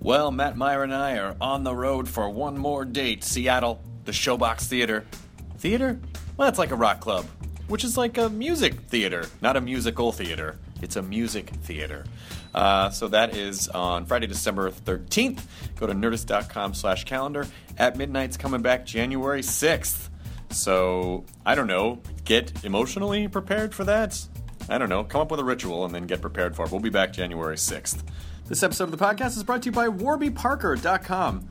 Well, Matt Mira and I are on the road for one more date. Seattle, the Showbox Theater. Theater? Well, it's like a rock club, which is like a music theater, not a musical theater. It's a music theater. Uh, so that is on Friday, December 13th. Go to nerdist.com slash calendar. At midnight's coming back January 6th. So, I don't know, get emotionally prepared for that? I don't know, come up with a ritual and then get prepared for it. We'll be back January 6th. This episode of the podcast is brought to you by warbyparker.com.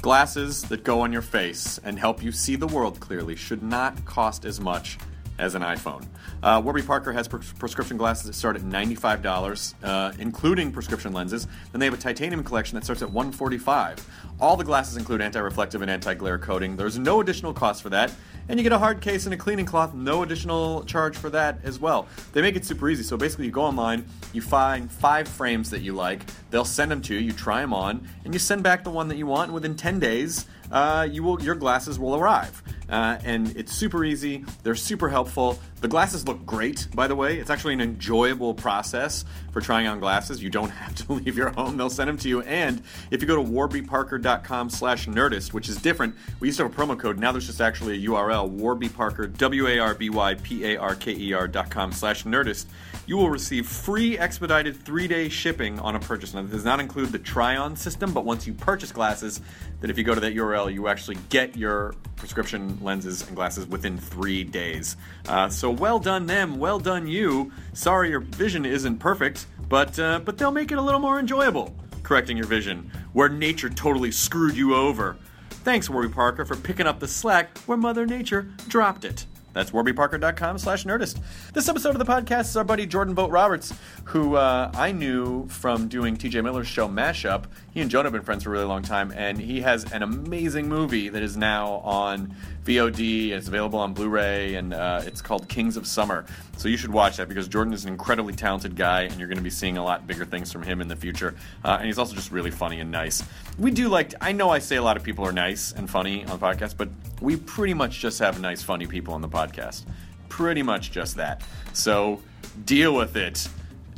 Glasses that go on your face and help you see the world clearly should not cost as much as an iPhone. Uh, Warby Parker has pres- prescription glasses that start at $95, uh, including prescription lenses. Then they have a titanium collection that starts at $145. All the glasses include anti-reflective and anti-glare coating. There's no additional cost for that. And you get a hard case and a cleaning cloth, no additional charge for that as well. They make it super easy. So basically, you go online, you find five frames that you like, they'll send them to you, you try them on, and you send back the one that you want. And within 10 days, uh, you will your glasses will arrive. Uh, and it's super easy. They're super helpful. The glasses look great, by the way. It's actually an enjoyable process for trying on glasses. You don't have to leave your home; they'll send them to you. And if you go to warbyparker.com/nerdist, which is different, we used to have a promo code. Now there's just actually a URL: warbyparker, w-a-r-b-y-p-a-r-k-e-r dot com slash nerdist. You will receive free expedited three-day shipping on a purchase. Now, this does not include the try-on system, but once you purchase glasses, that if you go to that URL, you actually get your prescription lenses and glasses within three days. Uh, so well done them, well done you. Sorry your vision isn't perfect, but uh, but they'll make it a little more enjoyable. Correcting your vision, where nature totally screwed you over. Thanks, Warby Parker, for picking up the slack where Mother Nature dropped it. That's warbyparker.com slash nerdist. This episode of the podcast is our buddy Jordan Vogt Roberts, who uh, I knew from doing TJ Miller's show Mashup. He and Jonah have been friends for a really long time, and he has an amazing movie that is now on VOD. It's available on Blu-ray, and uh, it's called Kings of Summer. So you should watch that because Jordan is an incredibly talented guy, and you're going to be seeing a lot bigger things from him in the future. Uh, and he's also just really funny and nice. We do like. I know I say a lot of people are nice and funny on the podcast, but we pretty much just have nice, funny people on the podcast. Pretty much just that. So deal with it.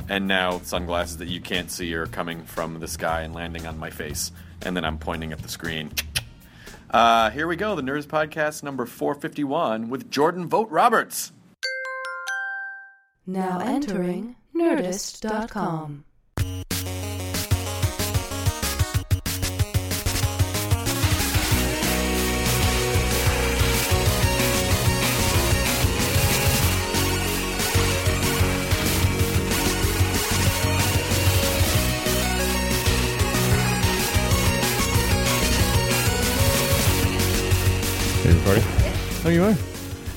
And now sunglasses that you can't see are coming from the sky and landing on my face, and then I'm pointing at the screen. Uh, here we go, the Nerdist Podcast number 451 with Jordan Vogt Roberts. Now entering Nerdist.com. Oh, you are?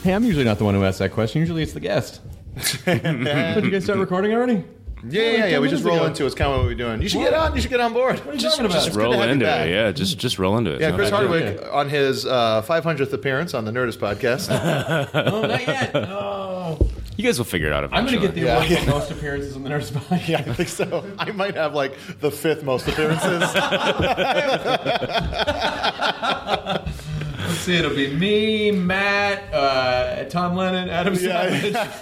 Hey, I'm usually not the one who asks that question. Usually it's the guest. Did you guys start recording already? Yeah, yeah, yeah. ten We just roll ago. into it. It's kind of what we're doing. You should get on. You should get on board. What are you talking about? just It's good to roll into it. Yeah, just just roll into it. Yeah, No, Chris Hardwick okay. on his uh, 500th appearance on the Nerdist podcast. oh, not yet. Oh. You guys will figure it out I'm going to get the Yeah. award for most appearances on the Nerdist Podcast. yeah, I think so. I might have like the fifth most appearances. See, it'll be me, Matt, uh, Tom Lennon, Adam Savage,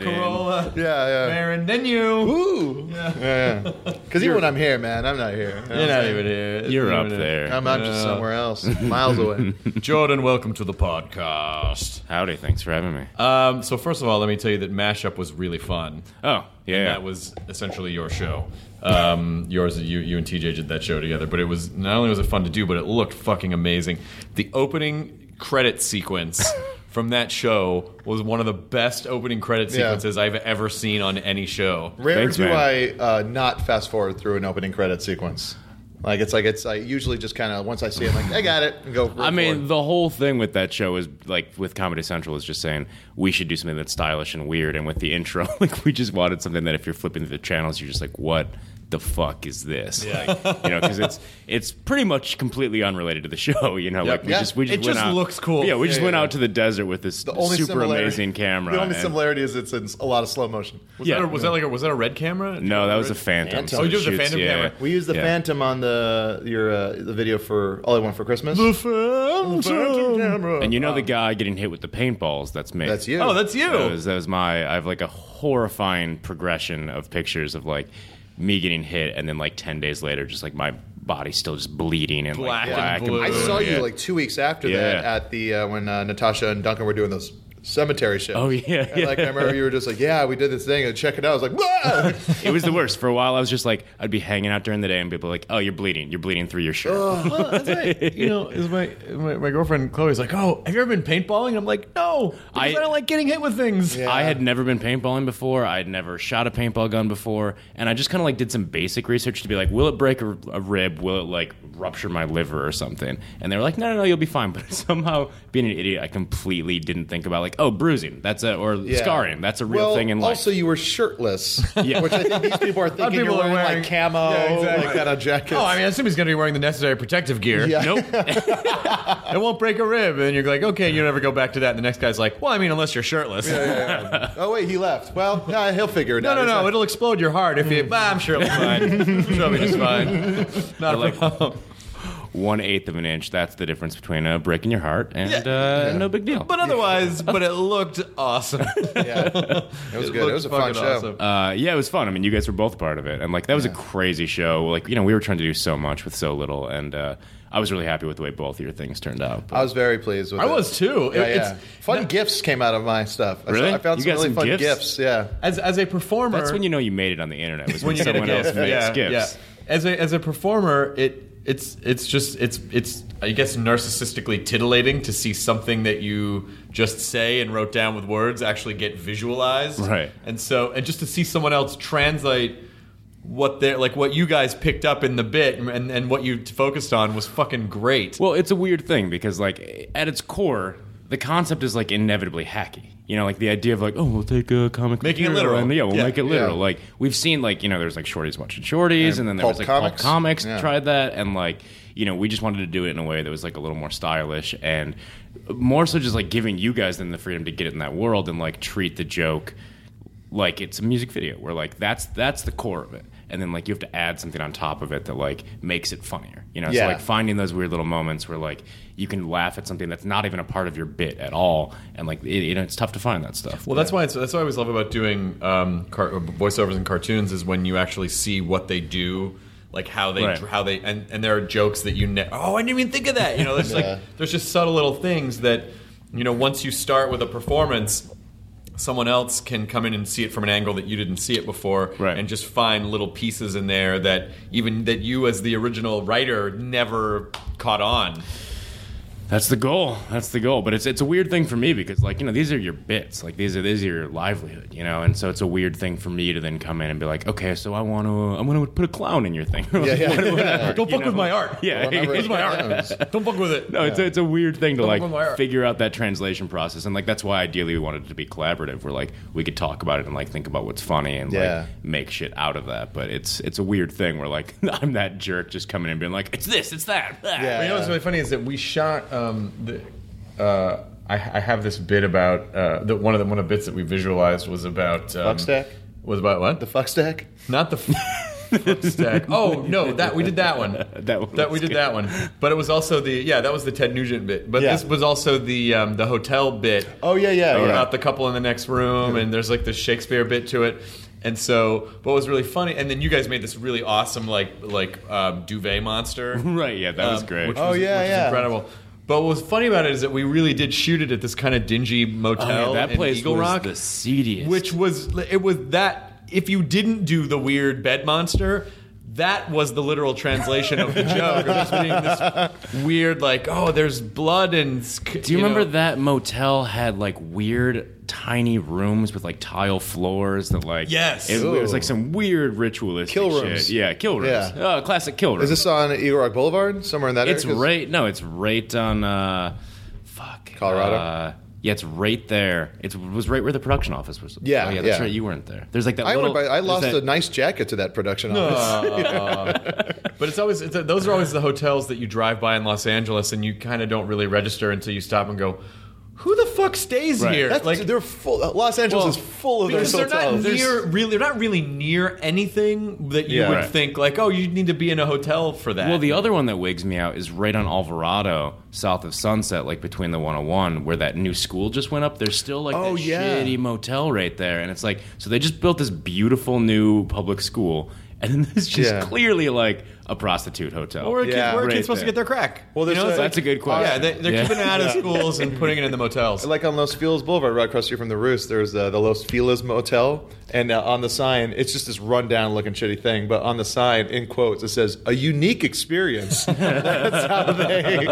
Carolla, Yeah, yeah. Maron, then you. Ooh. Yeah, Because even when I'm here, man, I'm not here. You know You're not saying? even here. You're up even there. I'm, I'm just somewhere else, miles away. Jordan, welcome to the podcast. Howdy, thanks for having me. Um, so first of all, let me tell you that Mashup was really fun. oh, yeah. And that was essentially your show. Um, yours, you, you and TJ did that show together, but it was not only was it fun to do, but it looked fucking amazing. The opening credit sequence from that show was one of the best opening credit Yeah. sequences I've ever seen on any show. Rare Thanks, do man. I uh, not fast forward through an opening credit sequence. Like it's like it's I usually just kind of once I see it, I'm like I got it, and go. I mean, the whole thing with that show is like with Comedy Central is just saying we should do something that's stylish and weird. And with the intro, like we just wanted something that if you're flipping through the channels, you're just like, what the fuck is this? Yeah. Like, you know, because it's it's pretty much completely unrelated to the show. You know, like we Yeah. just we It just went just out- looks cool. Yeah, we just Yeah, went yeah, out to the desert with this the only super similarity- amazing camera. The only and- similarity is it's in a lot of slow motion. Was, Yeah. that, a, was that like a, was that a red camera? No, that was a Phantom. Phantom. Oh, you used a Phantom yeah. camera. We used the Yeah. Phantom on the your uh, the video for All I Want for Christmas. The Phantom. camera. And you know the guy getting hit with the paintballs? That's me. That's you. Oh, that's you. That was, that was my. I have like a horrifying progression of pictures of like me getting hit, and then like ten days later, just like my body still just bleeding and Black like and black blue. I saw yeah. you like two weeks after Yeah. that at the uh, when uh, Natasha and Duncan were doing those cemetery shows. Oh, yeah, And, like I remember you were just like, yeah, we did this thing and check it out. I was like, "Wah!" It was the worst. For a while, I was just like, I'd be hanging out during the day, and people were like, "Oh, you're bleeding. You're bleeding through your shirt." Well, that's right. You know, is my, my my girlfriend Chloe's like, "Oh, have you ever been paintballing?" I'm like, "No, I, I- don't like getting hit with things." I had never been paintballing before. I had never shot a paintball gun before, and I just kind of like did some basic research to be like, will it break a, a rib? Will it like rupture my liver or something? And they were like, no, no, no, you'll be fine. But somehow, being an idiot, I completely didn't think about like, oh, bruising, that's a or Yeah. scarring, that's a real well, thing in life. Also, you were shirtless, Yeah. which I think these people are thinking people you're are wearing, wearing- like camo, Yeah, exactly. like kind of jackets. Oh, I mean, I assume he's going to be wearing the necessary protective gear. Yeah. nope. It won't break a rib. And you're like, okay, you never go back to that. And the next guy's like, well, I mean, unless you're shirtless. oh wait, he left. Well, yeah, he'll figure it No, out. no, He's no. It'll explode your heart if you. Ah, I'm sure it'll be fine. I'm sure it'll be just fine. Not a like- problem. One eighth of an inch. That's the difference between uh, breaking your heart and Yeah. uh, no big deal. But otherwise, but it looked awesome. yeah, it was good. It was a fun show. awesome. Uh, yeah, it was fun. I mean, you guys were both part of it, and like that was a crazy show. Like you know, we were trying to do so much with so little, and uh, I was really happy with the way both of your things turned out. I was very pleased with I it. was too. Yeah, It- yeah. It's Fun gifts came out of my stuff. I, Really? saw, I found You some got really some fun gifts? gifts. Yeah. as as a performer. That's when you know you made it on the internet. Was when, when you get a someone else makes yeah, gifts. yeah. As a as a performer, it it's it's just it's it's I guess narcissistically titillating to see something that you just say and wrote down with words actually get visualized. Right. And so and just to see someone else translate what they're like what you guys picked up in the bit and, and what you focused on was fucking great. Well, it's a weird thing because, like, at its core, the concept is like inevitably hacky. You know, like the idea of like, oh, we'll take a comic, Making it literal. and yeah, we'll Yeah, make it literal. yeah. Like we've seen, like you know, there's like shorties watching shorties, and, And then there pulp was like comics. pulp comics Yeah. tried that, and like you know, we just wanted to do it in a way that was like a little more stylish and more so just like giving you guys then the freedom to get it in that world and like treat the joke like it's a music video where like that's that's the core of it and then like you have to add something on top of it that like makes it funnier you know Yeah. so like finding those weird little moments where like you can laugh at something that's not even a part of your bit at all and like it, you know it's tough to find that stuff Well, that's why it's, that's what I always love about doing um, car- voiceovers in cartoons is when you actually see what they do, like how they Right. how they and, and there are jokes that you ne- oh I didn't even think of that. You know, there's Yeah. like there's just subtle little things that you know once you start with a performance. Someone else can come in and see it from an angle that you didn't see it before, Right. and just find little pieces in there that even that you, as the original writer, never caught on. That's the goal. That's the goal. But it's it's a weird thing for me because like you know these are your bits. Like these are these are your livelihood. You know, and so it's a weird thing for me to then come in and be like, okay, so I want to I'm going to put a clown in your thing. Yeah, yeah. Whatever, Don't you fuck with my art. Yeah, It's my art. Don't fuck with it. No, it's, a, it's a weird thing to Don't like fuck with my art. figure out that translation process, and like that's why ideally we wanted it to be collaborative, where like we could talk about it and like think about what's funny and Yeah. like make shit out of that. But it's it's a weird thing where like I'm that jerk just coming in and being like, it's this, it's that. Yeah. Well, you know what's really funny is that we shot um, the. Uh, I, I have this bit about uh, the, one of the one of the bits that we visualized was about um, Fuck stack? Was about what? The fuck stack? Not the. f- Stack. Oh no, that we did that one. That one That we did good. that one. But it was also the yeah, that was the Ted Nugent bit. But Yeah. this was also the um, the hotel bit. Oh yeah, yeah, yeah. about the couple in the next room, and there's like the Shakespeare bit to it. And so, what was really funny, and then you guys made this really awesome like like um, duvet monster, Right, yeah, that was um, great. Which Oh, was, yeah, yeah. incredible. But what was funny about it is that we really did shoot it at this kind of dingy motel Oh, yeah, that place Eagle was Rock, the seediest. which was it was that if you didn't do the weird bed monster. That was the literal translation of the joke. Of just being this weird, like, oh, there's blood and. Do you, remember that motel had like weird tiny rooms with like tile floors that like Yes. it, it was like some weird ritualistic Kill shit. rooms. Yeah, kill rooms. Yeah. Oh, classic kill rooms. Is this on Eagle Rock Boulevard? Somewhere in that area? It's area? 'Cause- right. No, it's right on. Uh, fuck. Colorado? Uh, yeah, it's right there. It's, it was right where the production office was. Yeah, oh, yeah, that's yeah. right. You weren't there. There's like that. I little, by, I lost that- a nice jacket to that production office. But it's always it's those are always the hotels that you drive by in Los Angeles, and you kind of don't really register until you stop and go, "Who the fuck stays Right. here?" That's, they're full. Los Angeles well, is full of because those they're not near really they're not really near anything that you Yeah. would Right. think like, oh, you need to be in a hotel for that. Well, the other one that wigs me out is right on Alvarado, south of Sunset, like between the 101, where that new school just went up. There's still like Oh, that yeah. shitty motel right there, and it's like so they just built this beautiful new public school, and then there's just Yeah. clearly like a prostitute hotel. Or are kids, Yeah. where are Right kids supposed to there. get their crack? Well, there's You know, a- it's That's a good question. Yeah, they, they're Yeah. keeping it out of schools and putting it in the motels. Like on Los Feliz Boulevard, right across the street from the Roost, there's uh, the Los Feliz Motel, and uh, on the sign, it's just this rundown looking shitty thing. But on the sign, in quotes, it says "a unique experience." That's how they.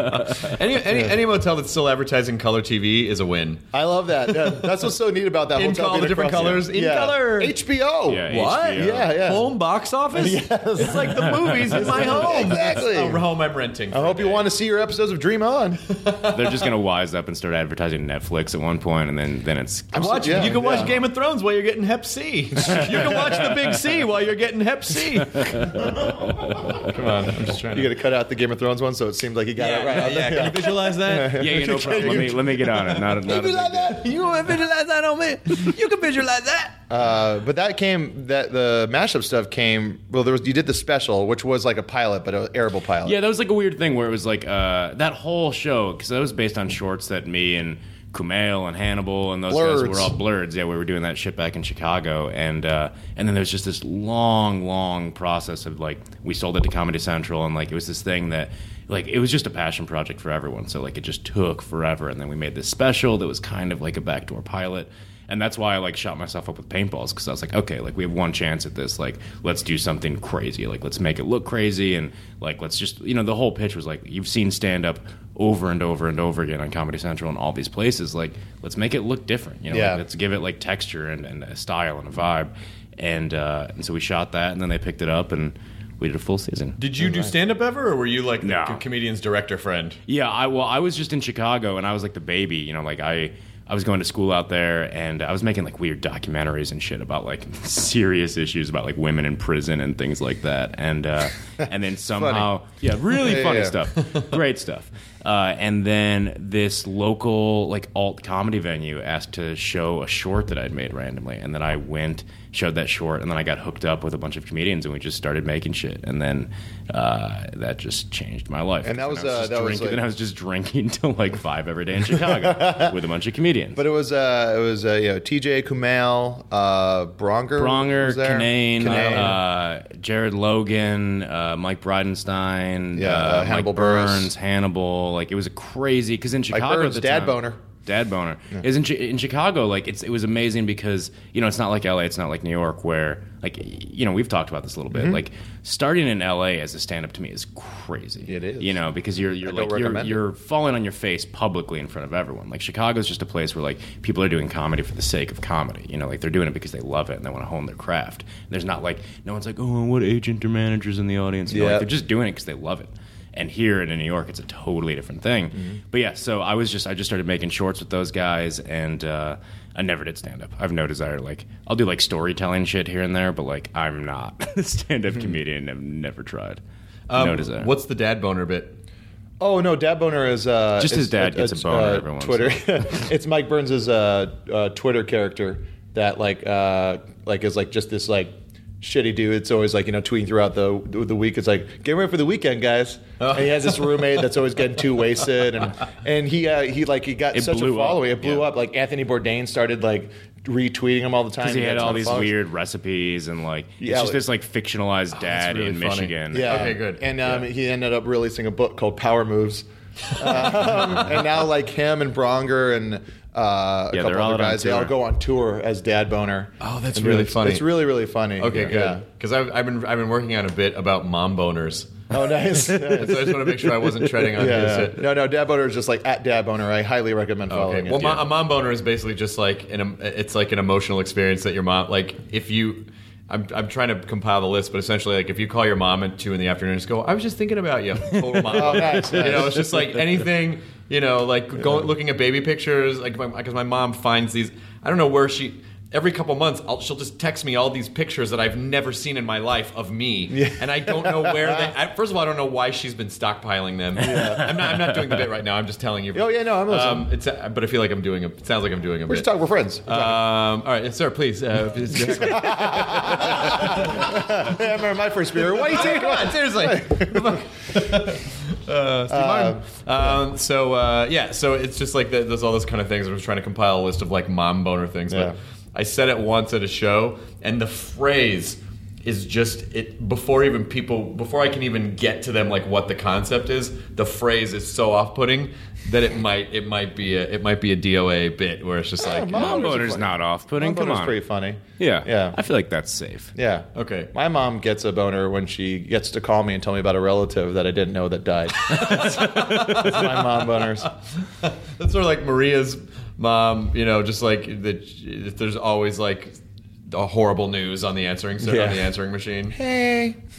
any, any any motel that's still advertising color TV is a win. I love that. Yeah, that's what's so neat about that In hotel. all the different across- colors, in Yeah. color. HBO. Yeah, What? HBO. Yeah, yeah. Home box office? Yes. It's like the movies in my home. Exactly. That's a home I'm renting. I hope you want to see your episodes of Dream On. They're just gonna wise up and start advertising Netflix at one point, and then then it's Watch, Yeah, you can watch. Game of Thrones while you're getting Hep C. you can watch the Big C while you're getting Hep C. Come on, I'm just trying You got to cut out the Game of Thrones one, so it seemed like you got yeah, it right. yeah, on yeah. there. Can you visualize that? yeah, yeah, no problem. Let me let me get on it. Not, a- not a big deal. You want to visualize that on me? You can visualize that. Uh, but that came that the mashup stuff came. Well, there was you did the special, which was like a pilot, but an arable pilot. Yeah, that was like a weird thing where it was like uh, that whole show because that was based on shorts that me and Kumail and Hannibal and those guys were all blurreds. Yeah, we were doing that shit back in Chicago, and uh, and then there's just this long, long process of like we sold it to Comedy Central, and like it was this thing that like it was just a passion project for everyone. So like it just took forever, and then we made this special that was kind of like a backdoor pilot. And that's why I like shot myself up with paintballs because I was like, okay, like we have one chance at this. Like, let's do something crazy. Like, let's make it look crazy, and like, let's just, you know, the whole pitch was like, you've seen stand up over and over and over again on Comedy Central and all these places. Like, let's make it look different. You know, Yeah. like, let's give it like texture and, and a style and a vibe. And uh, and so we shot that, and then they picked it up, and we did a full season. Did you do stand up ever, or were you like the No. co- comedian's director friend? Yeah, I well, I was just in Chicago and I was like the baby, you know, like I I was going to school out there and I was making like weird documentaries and shit about like serious issues about like women in prison and things like that. And uh and then somehow yeah, really Yeah, funny yeah. stuff. Great stuff. Uh, and then this local like alt comedy venue asked to show a short that I'd made randomly, and then I went, showed that short, and then I got hooked up with a bunch of comedians, and we just started making shit, and then uh, that just changed my life. And that was, I uh, just that was, like- then I was just drinking till like five every day in Chicago with a bunch of comedians. But it was uh, it was uh, you know T.J. Kumail, uh, Bronger, Bronger, was there? Kinane, Kinane. uh, Jared Logan, uh, Mike Bridenstine, Yeah, uh, uh, Hannibal Mike. Burns, Hannibal. Like it was a crazy because in Chicago Burns, at the dad time- boner. Dad boner is in, in Chicago. Like it's it was amazing because you know it's not like LA, it's not like New York where like you know we've talked about this a little bit. Mm-hmm. Like starting in LA as a stand up to me is crazy. It is. you know because you're you're I like you're, you're falling on your face publicly in front of everyone. Like Chicago's just a place where like people are doing comedy for the sake of comedy. You know, like they're doing it because they love it and they want to hone their craft. And there's not like no one's like, oh, what agent or managers in the audience? You know, Yeah. like, they're just doing it because they love it. And here in New York, it's a totally different thing. Mm-hmm. But yeah, so I was just I just started making shorts with those guys, and uh, I never did stand up. I have no desire. Like I'll do like storytelling shit here and there, but like I'm not a stand Mm-hmm. up comedian. I've never tried. Um, no desire. What's the dad boner bit? Oh no, Dad Boner is uh, Just his is- dad gets a it's, boner uh, every once Twitter. it's Mike Burns' uh, uh, Twitter character that like uh, like is like just this like shitty dude. It's always like you know tweeting throughout the the week. It's like get ready for the weekend, guys. And he has this roommate that's always getting too wasted, and and he uh, he like he got It such a blew up. following. It blew Yeah. up. Like Anthony Bourdain started like retweeting him all the time. Because he had got all these followers. weird recipes and like Yeah, it's just like- this like fictionalized dad really in funny. Michigan. Yeah. Okay, good. And um, he ended up releasing a book called Power Moves. um, and now, like him and Bronger and uh, a Yeah, couple other guys, they all go on tour as Dad Boner. Oh, that's And really it's, funny. It's really, really funny. Okay, Yeah. good. Because I've, I've been I've been working on a bit about mom boners. Oh, nice. So I just want to make sure I wasn't treading on yeah. his. No, no, Dad Boner is just like at Dad Boner. I highly recommend following Okay. it. Well, mo- a mom boner is basically just like an it's like an emotional experience that your mom like if you. I'm, I'm trying to compile the list, but essentially, like if you call your mom at two in the afternoon, and just go. I was just thinking about you. Total mom. Oh, boner. nice, You know, it's just like anything. You know, like going looking at baby pictures. Like because my, mom finds these. I don't know where she. Every couple months, I'll, she'll just text me all these pictures that I've never seen in my life of me, and I don't know where they. I, first of all, I don't know why she's been stockpiling them. I'm not. I'm not doing the bit right now. I'm just telling you. Oh, yeah, no, I'm listening. Um, it's, uh, but I feel like I'm doing a. It sounds like I'm doing a We're bit. just talking. We're friends. We're Um, all right, sir. Please. Uh. I remember my first beer. What are you taking? Come on, seriously. uh, Steve Martin. Um, so uh, yeah, so it's just like the, there's all those kind of things. I was trying to compile a list of like mom boner things, Yeah. But I said it once at a show, and the phrase is just it before even people before I can even get to them like what the concept is. The phrase is so off-putting that it might it might be a it might be a DOA bit where it's just like Mom Mom Boners are boner's fun. not off-putting. Mom Come on. pretty funny. Yeah, Yeah. I feel like that's safe. Yeah. Okay. My mom gets a boner when she gets to call me and tell me about a relative that I didn't know that died. That's my mom boners. That's sort of like Maria's mom, you know, just like that. There's always like horrible news on the answering ser- Yeah. on the answering machine. Hey.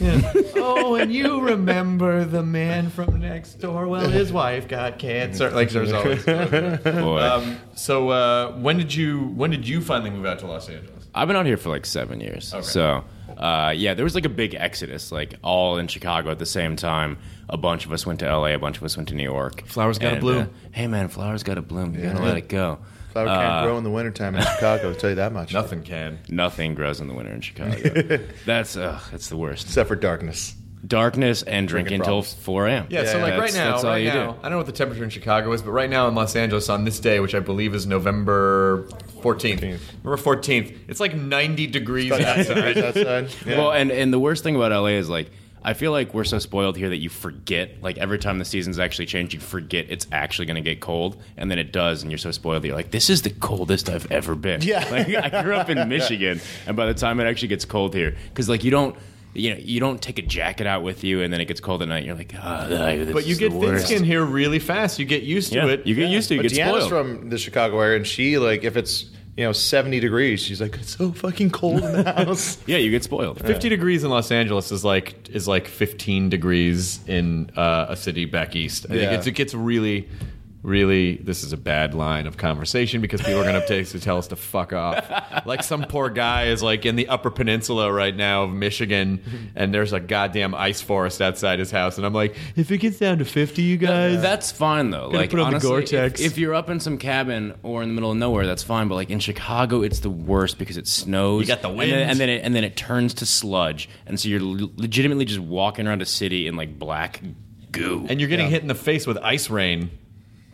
oh, and you remember the man from next door? Well, his wife got cancer. Like there's always. Boy. Um, so uh, when did you when did you finally move out to Los Angeles? I've been out here for like seven years. Okay. So, uh, yeah, there was like a big exodus, like all in Chicago at the same time. A bunch of us went to LA, a bunch of us went to New York. Flowers gotta bloom. uh, hey, man, flowers got to bloom. You gotta let it go. Flower can't grow in the wintertime in Chicago, I'll tell you that much. Nothing can. Nothing grows in the winter in Chicago. that's uh, that's the worst. Except for darkness. Darkness and drinking Drinking until problems. 4 a.m. Yeah, so like That's- right now, that's all right you now, do. I don't know what the temperature in Chicago is, but right now in Los Angeles on this day, which I believe is November 14th, November 14th, it's like 90 degrees outside. outside. Yeah. Well, and and the worst thing about LA is like I feel like we're so spoiled here that you forget. Like every time the seasons actually change, you forget it's actually going to get cold, and then it does, and you're so spoiled that you're like, "This is the coldest I've ever been." Yeah. like I grew up in Michigan, and by the time it actually gets cold here, because like you don't. You know, you don't take a jacket out with you, and then it gets cold at night. You're like, ah, this But you get thin worst." skin here really fast. You get used to Yeah, it. you get used to it. You But get Deanna's spoiled. from the Chicago area, and she, like, if it's, you know, 70 degrees, she's like, it's so fucking cold in the house. yeah, you get spoiled. 50 degrees in Los Angeles is like is like 15 degrees in uh, a city back east. I Yeah. think it's, it gets really, really. This is a bad line of conversation because people are going to have to tell us to fuck off. Like some poor guy is like in the Upper Peninsula right now of Michigan, and there's a goddamn ice forest outside his house, and I'm like, if it gets down to 50, you guys, That's fine though. Like put on the honestly, Gore-Tex. If, if you're up in some cabin or in the middle of nowhere, that's fine. But like in Chicago, it's the worst because it snows. You got the and wind. then, and then it, and then it turns to sludge, and so you're legitimately just walking around a city in like black goo. and you're getting hit in the face with ice rain.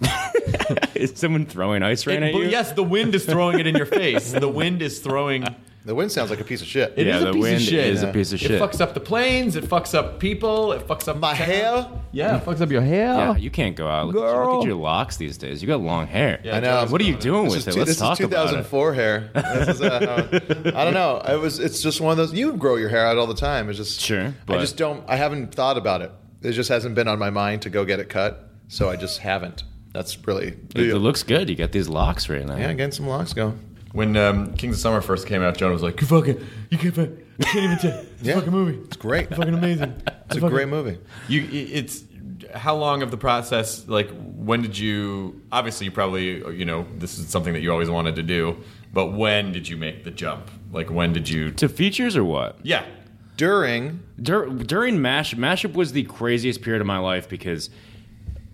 is someone throwing ice rain It- at but you? yes, the wind is throwing it in your face. The wind is throwing. The wind sounds like a piece of shit. It is Yeah, a the piece wind of shit. is a piece of It shit. fucks up the planes. It fucks up people. It fucks up My town. hair? Yeah, it fucks up your hair. Yeah, you can't go out. Look, at, you- look Girl. at your locks these days. You got long hair. Yeah, I know. What are you doing This with is, it? two- Let's this talk is about it. 2004 hair. This is, uh, I don't know. It was. It's just one of those. You grow your hair out all the time. It's just. Sure, I but- just don't. I haven't thought about it. It just hasn't been on my mind to go get it cut. So I just haven't. That's really. It, it looks good. You got these locks right now. yeah, getting some locks going. When um, Kings of Summer first came out, Jonah was like, "You fucking, you can't, you can't even tell. It's Yeah. a fucking movie. It's great. It's fucking amazing. It's a great movie. You, it's how long of the process? Like, when did you? Obviously, you probably, you know, this is something that you always wanted to do. But when did you make the jump? Like, when did you? To features or what? yeah, During Dur- during mash mashup was the craziest period of my life because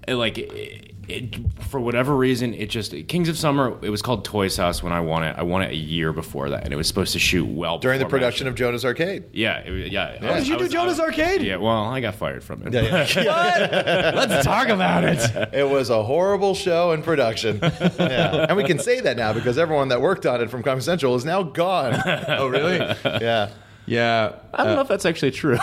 it, like it, it, for whatever reason, it just Kings of Summer. It was called Toy's House when I won it. I won it a year before that, and it was supposed to shoot well During the production of Jonah's Arcade. Yeah, it, yeah. Oh, did you do Jonah's Arcade? Yeah, well, I got fired from it. Let's talk about it. It was a horrible show and production. yeah. And we can say that now because everyone that worked on it from Comedy Central is now gone. Oh, really? yeah. Yeah. I don't know if that's actually true.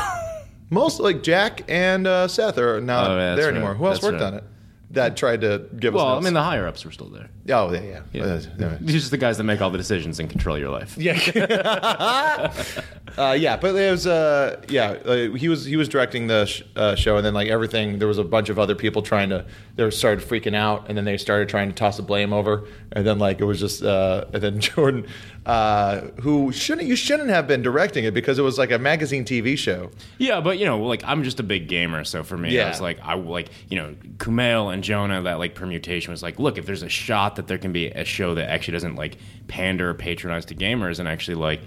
Most like Jack and uh, Seth are not Oh, yeah, there right. anymore. Who else That's worked right. on it? That tried to give well, us. I mean, the higher ups were still there. oh yeah, yeah. Uh, yeah. These are just the guys that make all the decisions and control your life. Yeah, uh, yeah, but it was uh, yeah. Uh, he was he was directing the sh- uh, show, and then like everything, there was a bunch of other people trying to. They started freaking out, and then they started trying to toss the blame over, and then like it was just, uh, and then Jordan, uh, who shouldn't you shouldn't have been directing it because it was like a magazine TV show. Yeah, but you know, like I'm just a big gamer, so for me, Yeah. I was like, I like, you know, Kumail and Jonah. That like permutation was like, look, if there's a shot that there can be a show that actually doesn't like pander or patronize to gamers and actually like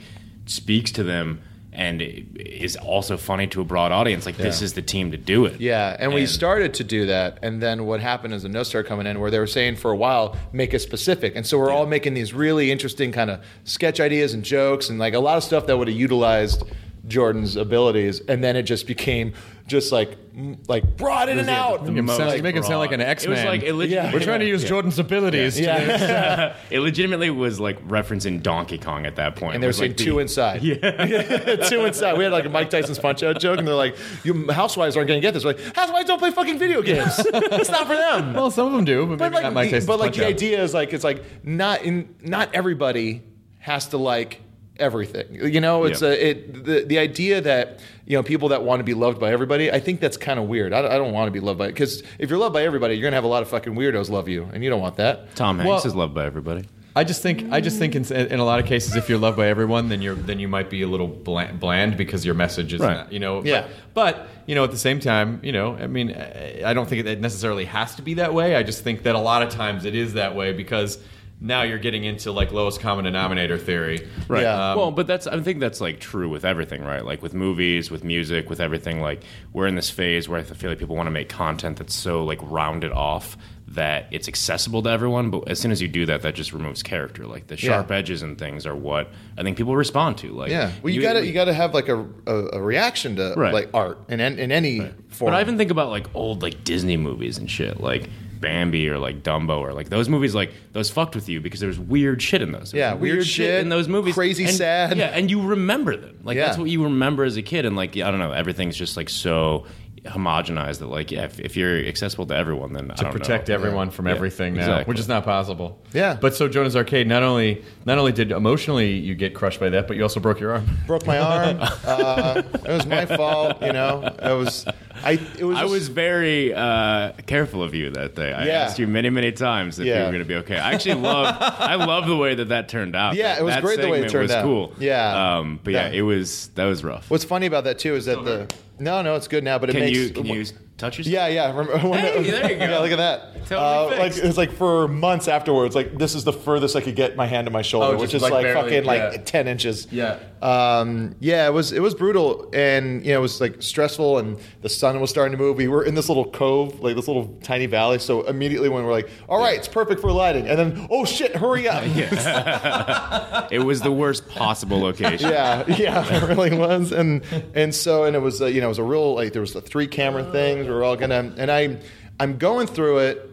speaks to them and is also funny to a broad audience, like this is the team to do it. Yeah, and, we started to do that, and then what happened is the notes started coming in where they were saying for a while make it specific, and so we're all making these really interesting kind of sketch ideas and jokes, and like a lot of stuff that would have utilized Jordan's abilities, and then it just became just like m- like brought in and out. Make him sound, Most you make him sound like an broad. X It was Man. like it legit- We're trying to use Jordan's abilities. to- Yeah, it legitimately was like referencing Donkey Kong at that point. and they were It was, saying like, the- two inside. Yeah, two inside. We had like a Mike Tyson's punch out joke, and they're like, "You housewives aren't going to get this." We're like, housewives don't play fucking video games. it's not for them. Well, some of them do, but, but maybe like, not Mike the, Tyson's but like the idea is like it's like not in not everybody has to like everything. You know, it's Yeah. a it the the idea that you know people that want to be loved by everybody. I think that's kind of weird. I, don't- I don't want to be loved by because if you're loved by everybody, you're gonna have a lot of fucking weirdos love you, and you don't want that. Tom Hanks Well- is loved by everybody. I just think I just think in, in a lot of cases, if you're loved by everyone, then you're then you might be a little bland, bland because your message is Right. not, you know. Yeah. But, but you know, at the same time, you know, I mean, I I don't think it necessarily has to be that way. I just think that a lot of times it is that way because now you're getting into like lowest common denominator theory. Right. Yeah. Um, well, but that's I think that's like true with everything, right? Like with movies, with music, with everything. Like we're in this phase where I feel like people want to make content that's so like rounded off that it's accessible to everyone. But as soon as you do that, that just removes character. Like the sharp Yeah. edges and things are what I think people respond to. Like Yeah, well, you, gotta you gotta have like a a, a reaction to Right. like art in in any form. But I even think about like old like Disney movies and shit, like Bambi or like Dumbo or like those movies. Like those fucked with you because there's weird shit in those. There's Yeah, weird shit, in those movies. crazy and, sad. Yeah, and you remember them. Like Yeah. that's what you remember as a kid. And like I don't know, everything's just like so homogenized that like yeah, if, if you're accessible to everyone, then I to don't protect know. everyone from Yeah, everything now, exactly. which is not possible. Yeah. But so Jonah's Arcade, not only not only did emotionally you get crushed by that, but you also broke your arm. broke my arm. uh, it was my fault. You know, it was I. It was. I was very uh, careful of you that day. I Yeah. asked you many, many times if you were going to be okay. I actually love, I love the way that that turned out. Yeah, it was That great the way it segment turned was out. Cool. Yeah. um, but yeah, Yeah. it was that was rough. What's funny about that too is that the no, no, it's good now, but it can makes you can you touch yourself? Yeah, yeah. Remember when Hey, there you go. Yeah, look at that. Totally Uh, like it's like for months afterwards. Like this is the furthest I could get my hand to my shoulder, Oh, which is like like, barely, fucking like yeah. ten inches. Yeah. Um, yeah, it was it was brutal, and you know it was like stressful, and the sun was starting to move. We were in this little cove, like this little tiny valley. So immediately when we're like, all right, it's perfect for lighting, and then oh shit, hurry up. It was the worst possible location. yeah, yeah, it really was, and and so and it was uh, you know it was a real like there was the three camera things. We were all gonna and I I'm going through it.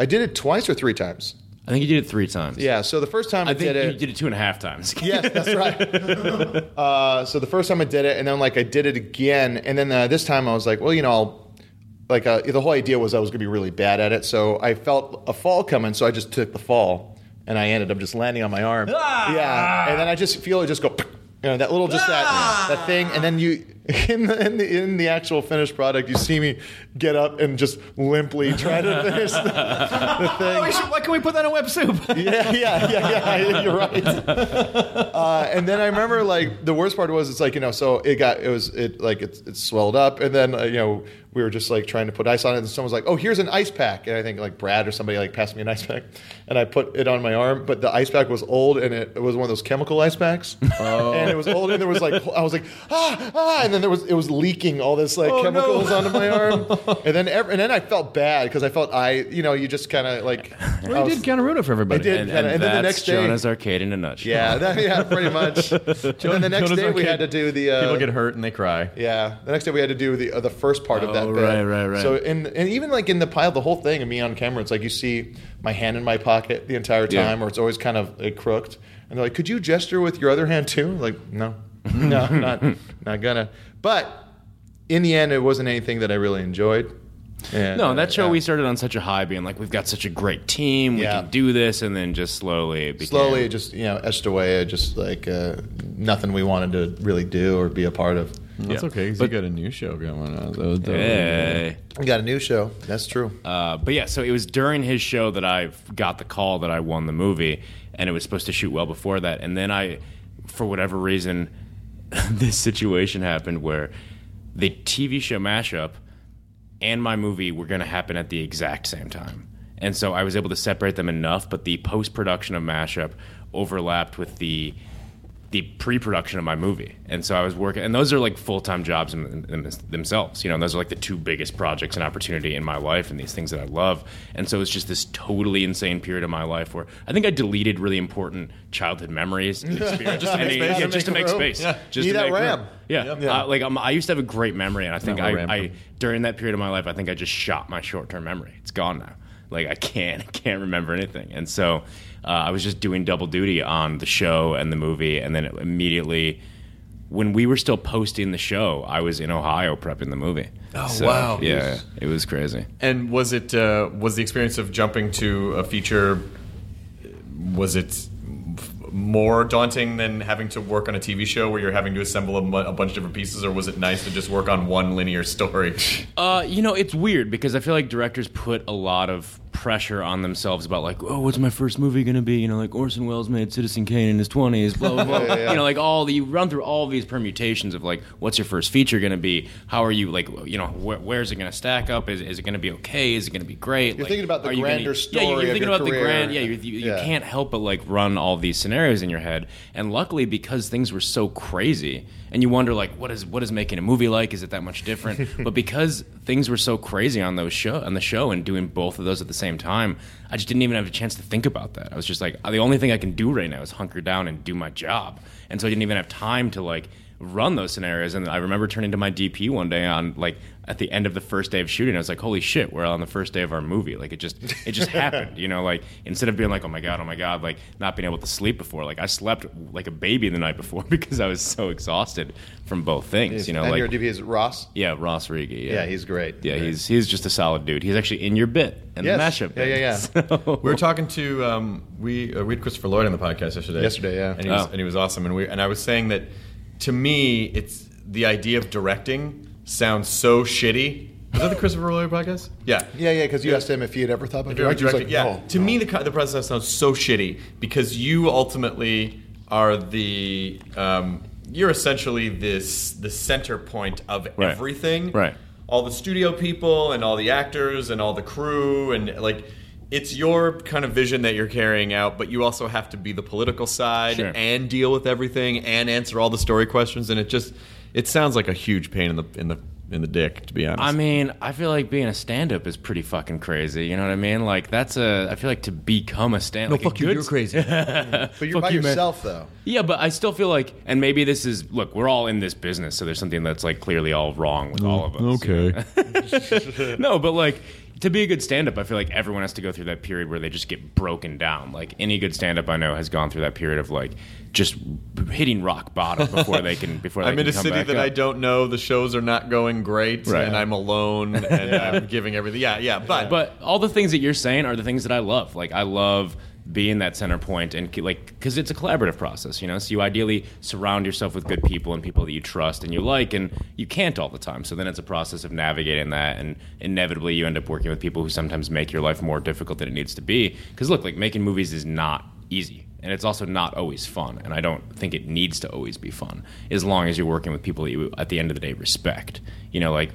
I did it twice or three times. I think you did it three times. Yeah, so the first time I, I did you it. did it two and a half times. Yes, that's right. uh, so the first time I did it, and then like I did it again, and then uh, this time I was like, well, you know, I'll, like uh, the whole idea was I was going to be really bad at it, so I felt a fall coming, so I just took the fall, and I ended up just landing on my arm. Yeah, and then I just feel it just go. You know, that little just that that thing, and then you in the, in the in the actual finished product, you see me get up and just limply try to finish the, the thing. Why can we put that on Web Soup? Yeah, yeah, yeah, yeah. You're right. Uh, and then I remember like the worst part was it's like you know so it got it was it like it, it swelled up and then uh, you know we were just like trying to put ice on it and someone was like oh here's an ice pack and I think like Brad or somebody like passed me an ice pack and I put it on my arm but the ice pack was old and it, it was one of those chemical ice packs and it was old and there was like I was like ah ah and then there was it was leaking all this like Oh, chemicals no. onto my arm, and then ev- and then I felt bad because I felt I you know you just kind of like Well, was- you did kind of ruin it for everybody. I did. And, kinda- and and then the next day- Jonah's Arcade in a nutshell. yeah that, yeah pretty much. and then the next Jonah's day we had to do the uh, People get hurt and they cry. Yeah, the next day we had to do the uh, the first part of that Bit. right, right, right. So in and even like in the pile, the whole thing of me on camera, it's like you see my hand in my pocket the entire Yeah. time, or it's always kind of like, crooked. And they're like, "Could you gesture with your other hand too?" Like, no, no, not not gonna. But in the end, it wasn't anything that I really enjoyed. And, No, that show yeah. we started on such a high, being like, we've got such a great team, we Yeah. can do this, and then just slowly it became. slowly just you know etched away, just like uh, nothing we wanted to really do or be a part of. That's Yeah. okay, 'cause But- you got a new show going on. That was- that Hey. We got a new show. That's true. Uh, but yeah, so it was during his show that I got the call that I won the movie, and it was supposed to shoot well before that. And then I, for whatever reason, this situation happened where the TV show mashup and my movie were going to happen at the exact same time. And so I was able to separate them enough, but the post production of mashup overlapped with the the pre-production of my movie, and so I was working. And those are like full-time jobs in, in, in themselves. You know, those are like the two biggest projects and opportunity in my life, and these things that I love. And so it's just this totally insane period of my life where I think I deleted really important childhood memories, and experience- Just to make space. yeah, just to make make space. Yeah. Just Need to that make room. RAM. Yeah, Yeah. Uh, like um, I used to have a great memory, and I think I, I during that period of my life, I think I just shot my short-term memory. It's gone now. Like I can't, I can't remember anything. And so uh, I was just doing double duty on the show and the movie, and then immediately, when we were still posting the show, I was in Ohio prepping the movie. Oh wow. Yeah, it was crazy. And was it uh, was the experience of jumping to a feature? Was it more daunting than having to work on a TV show where you're having to assemble a, a bunch of different pieces, or was it nice to just work on one linear story? Uh, you know, it's weird because I feel like directors put a lot of pressure on themselves about like, oh, what's my first movie gonna be? You know, like Orson Welles made Citizen Kane in his twenties, blah blah blah. You know, like all the you run through all these permutations of like, what's your first feature gonna be? How are you like, you know, wh- where's it gonna stack up? Is, is it gonna be okay? Is it gonna be great? You're Like, thinking about the grander gonna, story Yeah, you're thinking your about the grand. Yeah, you, you, you Yeah. can't help but like run all these scenarios in your head. And luckily, because things were so crazy, and you wonder like, what is what is making a movie like? Is it that much different? but because things were so crazy on those show on the show and doing both of those at the same time, I just didn't even have a chance to think about that. I was just like, uh, the only thing I can do right now is hunker down and do my job. And so I didn't even have time to like run those scenarios. And I remember turning to my DP one day on like at the end of the first day of shooting. I was like, holy shit, we're on the first day of our movie. Like it just it just happened. You know, like instead of being like, oh my god, oh my god, like not being able to sleep before. Like I slept like a baby the night before because I was so exhausted from both things. You know, and like your DP is Ross. yeah, Ross Riege. Yeah. Yeah, he's great. Yeah, Great. he's he's just a solid dude. He's actually in your bit and Yes. the mashup. Yeah, yeah, yeah. So- We were talking to um, we uh, we had Christopher Lloyd on the podcast yesterday. Yesterday, yeah. and he was Oh. and he was awesome. And we and I was saying that to me, it's the idea of directing sounds so shitty. Was that the Christopher Lloyd podcast? Yeah, Yeah, yeah, because you asked him if he had ever thought about If directing. He's like, yeah. no, to no. me, the co- the process sounds so shitty because you ultimately are the um, you're essentially this the center point of Right. everything. Right. All the studio people and all the actors and all the crew and like. It's your kind of vision that you're carrying out, but you also have to be the political side Sure. and deal with everything and answer all the story questions. And it just it sounds like a huge pain in the in the in the dick, to be honest. I mean, I feel like being a stand-up is pretty fucking crazy. You know what I mean? Like that's a. I feel like to become a stand. like a good- crazy. But you're Fuck by you, man. yourself, though. Yeah, but I still feel like, and maybe this is look, we're all in this business, so there's something that's like clearly all wrong with oh, all of us. you know? no, but like to be a good stand-up, I feel like everyone has to go through that period where they just get broken down. Like any good stand-up I know has gone through that period of like just hitting rock bottom before they can before they I'm can in a come city back that up. I don't know. The shows are not going great, Right. and I'm alone, and I'm giving everything. Yeah, yeah, but But all the things that you're saying are the things that I love. Like I love being that center point and like because it's a collaborative process, you know. So you ideally surround yourself with good people and people that you trust and you like, and you can't all the time. So then it's a process of navigating that, and inevitably you end up working with people who sometimes make your life more difficult than it needs to be. Because look, like making movies is not easy. And it's also not always fun, and I don't think it needs to always be fun, as long as you're working with people that you, at the end of the day, respect. You know, like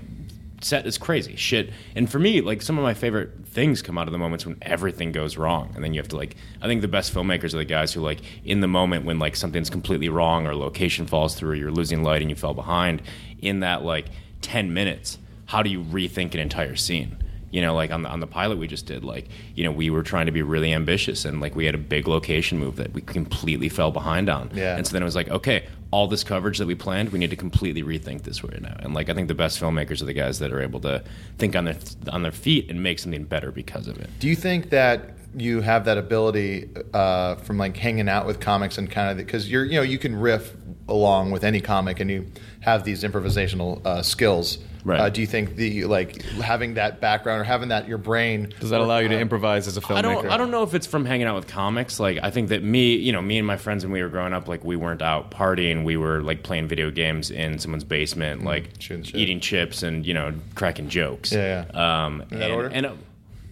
set is crazy shit. And for me, like some of my favorite things come out of the moments when everything goes wrong, and then you have to like. I think the best filmmakers are the guys who like in the moment when like something's completely wrong or location falls through, or you're losing light and you fell behind. In that like ten minutes, how do you rethink an entire scene? You know like on the on the pilot we just did like you know we were trying to be really ambitious and like we had a big location move that we completely fell behind on Yeah. and so then it was like okay all this coverage that we planned we need to completely rethink this right now and like i think the best filmmakers are the guys that are able to think on their on their feet and make something better because of it Do you think that you have that ability uh, from like hanging out with comics and kind of because you're you know you can riff along with any comic and you have these improvisational uh, skills. Right. Uh, do you think the like having that background or having that your brain Does that allow you to improvise as a filmmaker? I don't. I don't know if it's from hanging out with comics. Like, I think that me, you know, me and my friends when we were growing up, like, we weren't out partying. We were like playing video games in someone's basement, like Shooting shit. eating chips and you know cracking jokes. Yeah, yeah. Um, In that and, order? And, uh,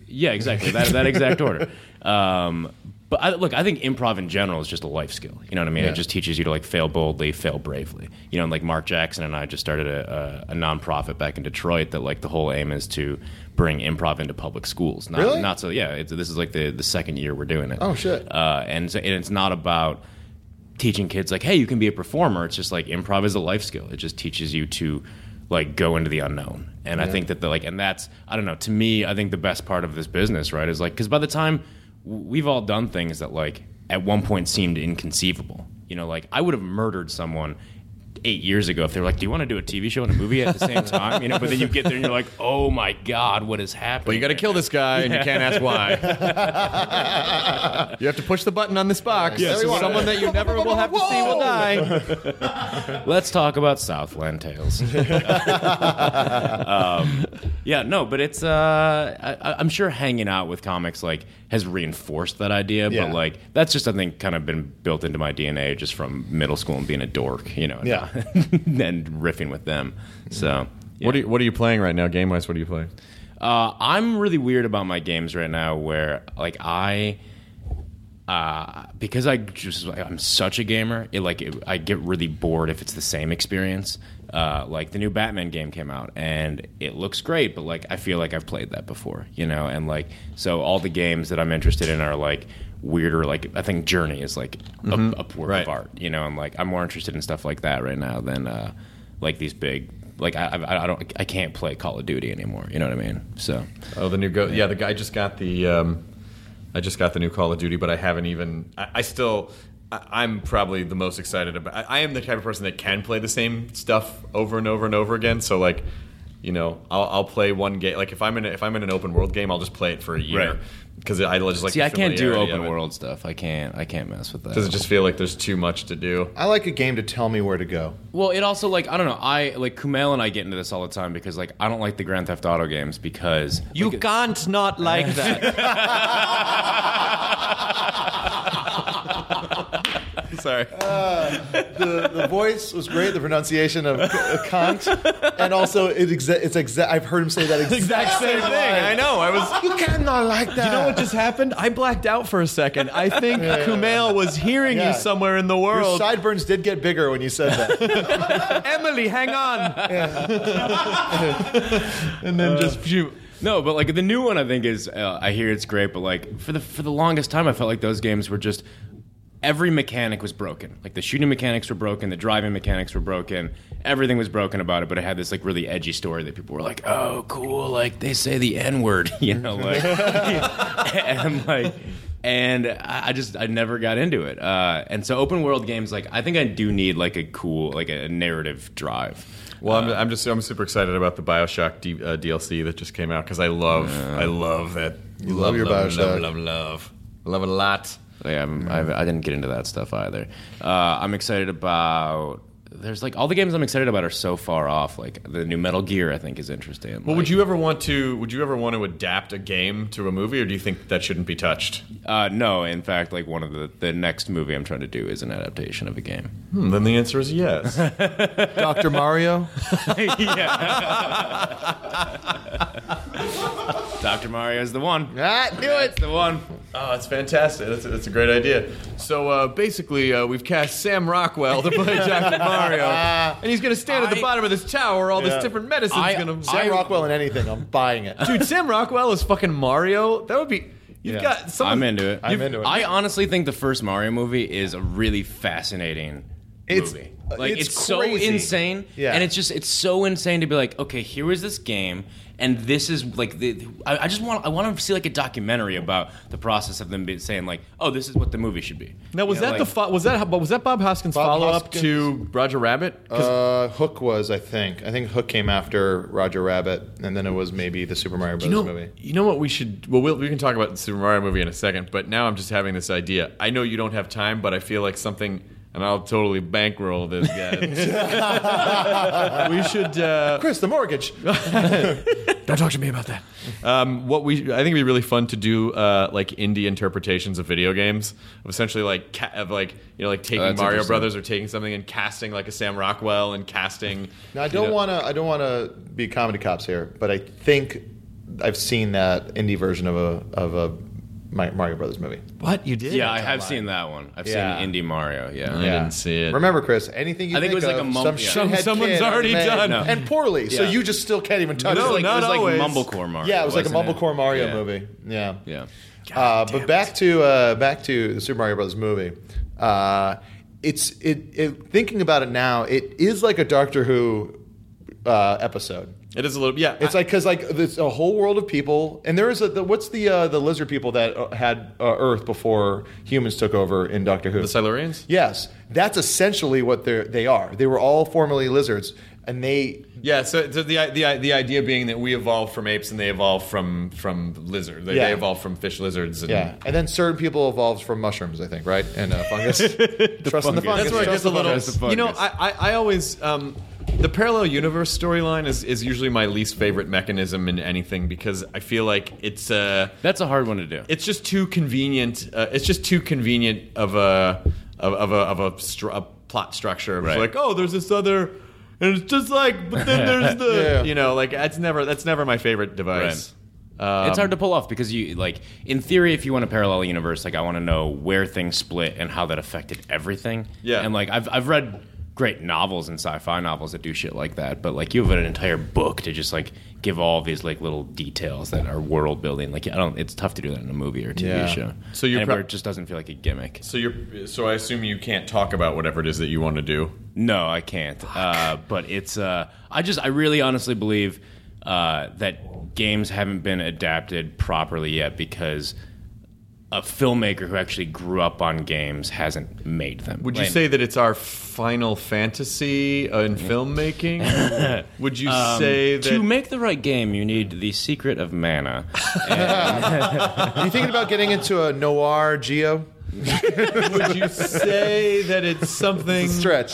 yeah, exactly. that that exact order. Um, but I, look, I think improv in general is just a life skill. You know what I mean? Yeah. It just teaches you to like fail boldly, fail bravely. You know, and like Mark Jackson and I just started a, a, a nonprofit back in Detroit that like the whole aim is to bring improv into public schools. Not, Really? Not so. Yeah, it's, this is like the the second year we're doing it. Oh, shit. Uh, and so, and it's not about teaching kids like, hey, you can be a performer. It's just like improv is a life skill. It just teaches you to like go into the unknown. And I think that the like, and that's I don't know. To me, I think the best part of this business, right, is like because by the time we've all done things that like at one point seemed inconceivable. You know, like I would have murdered someone. Eight years ago, if they were like, "Do you want to do a TV show and a movie at the same time?" You know, but then you get there and you're like, "Oh my god, what is happening?" But you got to kill this guy, and you can't ask why. you have to push the button on this box. Yeah, so someone that you never will have to see will die. Let's talk about Southland Tales. um, yeah, no, but it's. Uh, I, I'm sure hanging out with comics like has reinforced that idea, Yeah. but like that's just I think kind of been built into my DNA just from middle school and being a dork, you know. and- Yeah. and riffing with them. So. What are you, What are you playing right now, game wise? What are you playing? Uh, I'm really weird about my games right now, where like I, uh, because I just I'm such a gamer. It like it, I get really bored if it's the same experience. Uh, like the new Batman game came out and it looks great, but like I feel like I've played that before, you know. And like so, all the games that I'm interested in are like weirder. Like I think Journey is like a, a work Right. of art, you know. And like I'm more interested in stuff like that right now than uh, like these big. Like I, I, I don't, I can't play Call of Duty anymore. You know what I mean? So Oh, the new go. Yeah, the guy just got the. Um, I just got the new Call of Duty, but I haven't even. I, I still. I, I'm probably the most excited about. I, I am the type of person that can play the same stuff over and over and over again. So like, you know, I'll, I'll play one game. Like if I'm in a, if I'm in an open world game, I'll just play it for a year Right. because I just like. See, the I can't do open world stuff. I can't. I can't mess with that. Does it just feel like there's too much to do? I like a game to tell me where to go. well, it also like I don't know. I like Kumail and I get into this all the time because like I don't like the Grand Theft Auto games because You can't not like that. Sorry. the, the voice was great. The pronunciation of uh, Kant, and also it exa- it's exact. I've heard him say that exact, Exact same thing. I know. I was. You cannot like that. You know what just happened? I blacked out for a second. I think Kumail was hearing Yeah. you somewhere in the world. Your world. sideburns did get bigger when you said that. Emily, hang on. and then just shoot. no, but like the new one I think is uh, I hear it's great, but like for the for the longest time I felt like those games were just every mechanic was broken. Like the shooting mechanics were broken, the driving mechanics were broken, everything was broken about it. But it had this like really edgy story that people were like, "Oh, cool!" Like they say the n word, you know, like and I'm like. And I I just I never got into it, uh, and so open world games like I think I do need like a cool like a narrative drive. Well, I'm, I'm just I'm super excited about the Bioshock D, uh, DLC that just came out because I love I love that. You love your love, Bioshock. Love, love, love, love it a lot. Yeah, I'm, I've, I didn't get into that stuff either. Uh, I'm excited about. There's like all the games I'm excited about are so far off. Like the new Metal Gear, I think is interesting. Well, would you ever want to? Would you ever want to adapt a game to a movie, or do you think that shouldn't be touched? Uh, no, in fact, like one of the the next movie I'm trying to do is an adaptation of a game. Hmm, then the answer is yes. Doctor Mario. Doctor Mario is the one. Ah, knew it. the one. Oh, that's fantastic. That's a, that's a great idea. So uh, basically, uh, we've cast Sam Rockwell to play Dr. Mario, and he's going to stand at the I- bottom of this tower. All Yeah. this different medicine's I- going to. Sam Rockwell in anything, I'm buying it. Dude, Sam Rockwell is fucking Mario. That would be. You've Yeah. got. Someone, I'm into it. I'm into it. I honestly think the first Mario movie is a really fascinating It's- movie. uh, Like it's it's, so crazy. insane, Yeah. and it's just it's so insane to be like, okay, here is this game, and this is like the. I, I just want I want to see like a documentary about the process of them be, saying like, oh, this is what the movie should be. Now was You know, that the like- fo- was that was that Bob Hoskins' Bob follow up Hoskins- to Roger Rabbit? 'Cause- Uh, Hook was, I think. I think Hook came after Roger Rabbit, and then it was maybe the Super Mario Bros. you know, movie. you know what we should. Well, we'll, we can talk about the Super Mario movie in a second. But now I'm just having this idea. I know you don't have time, but I feel like something, and I'll totally bankroll this guy. we should. Uh, Chris, the mortgage. Don't talk to me about that. Um, what we, I think it'd be really fun to do, uh, like indie interpretations of video games, of essentially like, ca- of like you know, like taking that's Mario. Brothers or taking something and casting like a Sam Rockwell and casting. Now, I don't know- want to. I don't want to be comedy cops here, but I think I've seen that indie version of a of a Ma- Mario Brothers movie. What you did? Yeah, I have seen that one. I've Yeah. seen Indie Mario. Yeah. I didn't see it. Remember, Chris? Anything you I think think it was like of, a mum- some yeah. Some- someone's kid already made, done. No. and poorly. So Yeah. you just still can't even touch It it. was No, like, not it was like always. Mumblecore Mario. yeah, it was like a wasn't it? Mumblecore Mario Yeah. movie. Yeah. Yeah. Uh, but back to uh, back to the Super Mario Brothers movie. Uh, it's it, it. Thinking about it now, it is like a Doctor Who uh, episode. It is a little. Yeah, It's like because like there's a whole world of people, and there is a the, what's the uh, the lizard people that uh, had uh, Earth before humans took over in Doctor Who. the Silurians. Yes, that's essentially what they they are. They were all formerly lizards, and they Yeah, so, so the, the the idea being that we evolved from apes and they evolved from from lizards. They, Yeah. they evolved from fish lizards. And yeah, and then certain people evolved from mushrooms, I think, right? And uh, fungus. Trust in the fungus. fungus. That's where it Trust gets a the little. You know. I, I, I always um, the parallel universe storyline is, is usually my least favorite mechanism in anything because I feel like it's uh, That's a hard one to do. it's just too convenient. Uh, it's just too convenient of a of, of a of a, stru- a plot structure. It's Right. like, oh, there's this other, and it's just like, but then there's the, Yeah. you know, like that's never that's never my favorite device. Um, it's hard to pull off because you like in theory if you want a parallel universe like I want to know where things split and how that affected everything. Yeah. And like I've I've read great novels and sci-fi novels that do shit like that, but like you have an entire book to just like give all these like little details that are world building. Like I don't it's tough to do that in a movie or a TV Yeah. show. So you're pro- it just doesn't feel like a gimmick. So you're so I assume you can't talk about whatever it is that you want to do. No, I can't. Uh, but it's. Uh, I just. I really honestly believe uh, that games haven't been adapted properly yet because a filmmaker who actually grew up on games hasn't made them. Would you Like, say that it's our Final Fantasy uh, in filmmaking? Would you say that to make the right game, you need the secret of mana? Are you thinking about getting into a noir geo? would you say that it's something Stretch.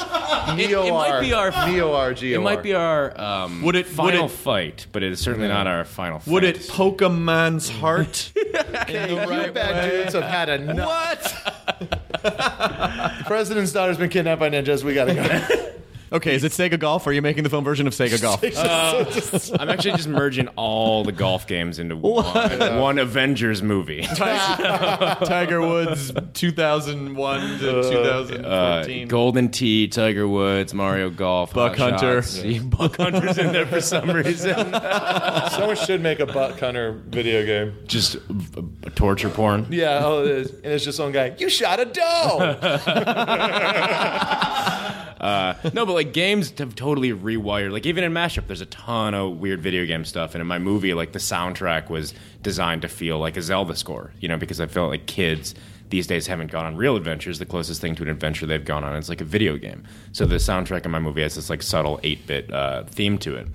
Neo it might be our- Neo R geo. It might be our um, Would it- would final it- fight, but it is certainly not our final. Fight. Would it fight. poke a man's heart? You bad dudes have had enough. what? President's daughter's been kidnapped by ninjas. We gotta go. Okay, is it Sega Golf? Or are you making the film version of Sega Golf? I'm actually just merging all the golf games into one, one Avengers movie. Tiger Woods, 2001 to Uh, 2014. Golden Tee, Tiger Woods, Mario Golf, Buck Hot Hunter. Shots. Yeah, Buck Hunter's in there for some reason. Someone should make a Buck hunter video game. Just uh, torture porn. Yeah, oh, it is. and it's just some guy. You shot a doe. No, but like games have totally rewired. Like even in mashup, there's a ton of weird video game stuff. And in my movie, like the soundtrack was designed to feel like a Zelda score. You know, because I felt like kids these days haven't gone on real adventures. The closest thing to an adventure they've gone on is like a video game. So the soundtrack in my movie has this like subtle eight bit uh, theme to it.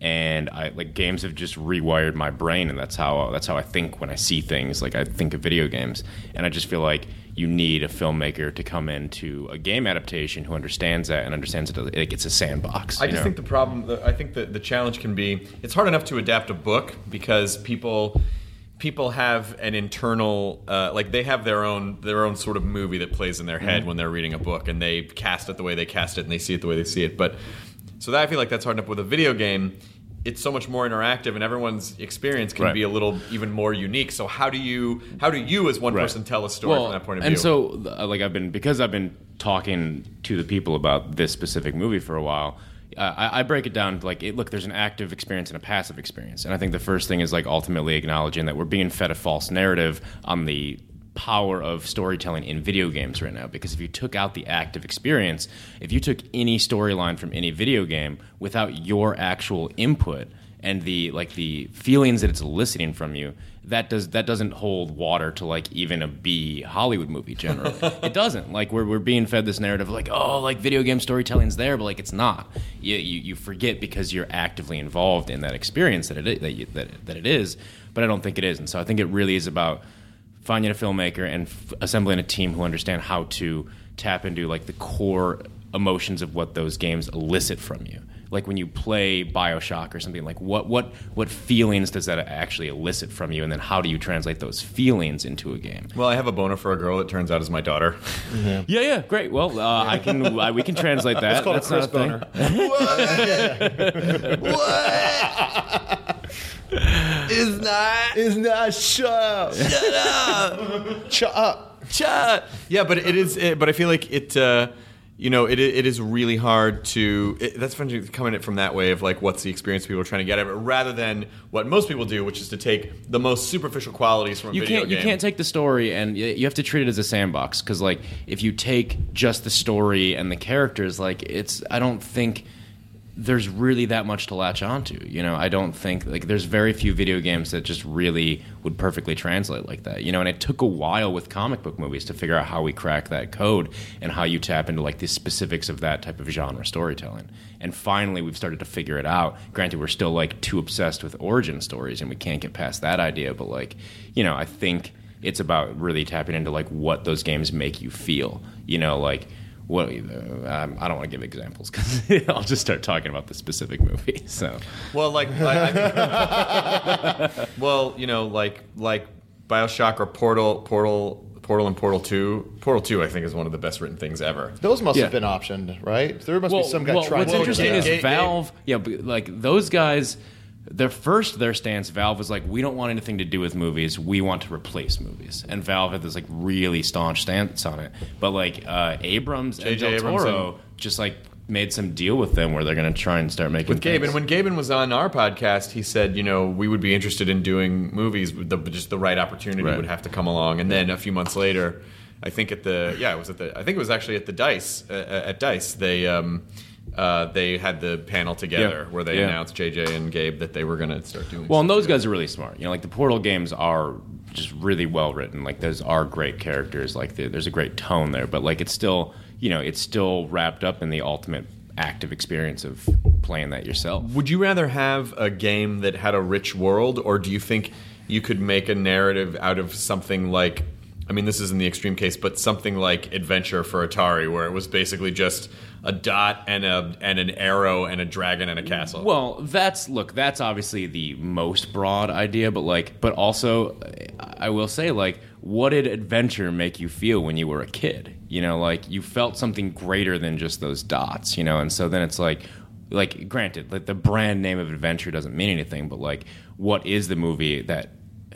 And I like games have just rewired my brain, and that's how that's how I think when I see things. Like I think of video games, and I just feel like you need a filmmaker to come into a game adaptation who understands that and understands that it like it's a sandbox. I just know? think the problem. I think that the challenge can be it's hard enough to adapt a book because people people have an internal uh, like they have their own their own sort of movie that plays in their head when they're reading a book and they cast it the way they cast it and they see it the way they see it. But so that I feel like that's hard enough with a video game. It's so much more interactive and everyone's experience can Right. be a little even more unique. So how do you how do you as one Right. person tell a story from that point of and view? so, uh, like, I've been because I've been talking to the people about this specific movie for a while. Uh, I, I break it down like, it, look, there's an active experience and a passive experience, and I think the first thing is like ultimately acknowledging that we're being fed a false narrative on the power of storytelling in video games right now. Because if you took out the active experience, if you took any storyline from any video game without your actual input and the like the feelings that it's eliciting from you that does that doesn't hold water to like even a B Hollywood movie generally. it doesn't. Like we're we're being fed this narrative of like oh like video game storytelling's there, but like it's not. You you, you forget because you're actively involved in that experience that it that, you, that that it is. But I don't think it is, and so I think it really is about finding a filmmaker and f- assembling a team who understand how to tap into like the core emotions of what those games elicit from you. Like when you play bioshock or something like what what what feelings does that actually elicit from you? And then how do you translate those feelings into a game? Well, I have a boner for a girl that turns out is my daughter. yeah yeah great. Well uh, i can I, we can translate that. it's called a That's not Chris boner. is not Is not shut up. Shut up. Shut up. Cha! Yeah, but it is. It, but I feel like it. Uh, you know, it it is really hard to. It, that's funny coming at it from that way of like, what's the experience people are trying to get at it, rather than what most people do, which is to take the most superficial qualities from a you video can't game. you can't take the story and you have to treat it as a sandbox because like if you take just the story and the characters like it's i don't think there's really that much to latch onto you know? I don't think like there's very few video games that just really would perfectly translate like that you know? And it took a while with comic book movies to figure out how we crack that code and how you tap into like the specifics of that type of genre storytelling. And finally we've started to figure it out. Granted we're still like too obsessed with origin stories and we can't get past that idea but like you know i think it's about really tapping into like what those games make you feel you know? Like what um, I don't want to give examples because I'll just start talking about the specific movie. So Well, like, I, I well, you know, like like Bioshock or Portal, Portal, Portal, and Portal Two. Portal Two, I think, is one of the best written things ever. Those must Yeah. have been optioned, right? There must be some guy well, trying what's to interesting yeah. is Ga- ga- Valve. Yeah, but like those guys. Their first, their stance, Valve was like, we don't want anything to do with movies. We want to replace movies, and Valve had this like really staunch stance on it. But like uh, Abrams and J.J. Del Abrams Toro and- just like made some deal with them where they're going to try and start making With Gabe, things. and when Gaben was on our podcast, he said, you know, we would be interested in doing movies, but the, just the right opportunity Right. would have to come along. And then a few months later, I think at the yeah, it was at the I think it was actually at the Dice uh, at Dice they um, uh, they had the panel together Yeah. where they Yeah. announced JJ and Gabe that they were going to start doing. Well, and those guys are really smart. You know, like the Portal games are just really well written. Like those are great characters. Like there- there's a great tone there, but like it's still, you know, it's still wrapped up in the ultimate active experience of playing that yourself. Would you rather have a game that had a rich world, or do you think you could make a narrative out of something like? I mean, this is in the extreme case, but something like Adventure for Atari, where it was basically just a dot and a and an arrow and a dragon and a castle. Well, that's look, that's obviously the most broad idea, but like, but also, I will say, like, what did adventure make you feel when you were a kid? You know, like you felt something greater than just those dots, you know, and so then it's like, like, granted, like the brand name of adventure doesn't mean anything, but like, what is the movie that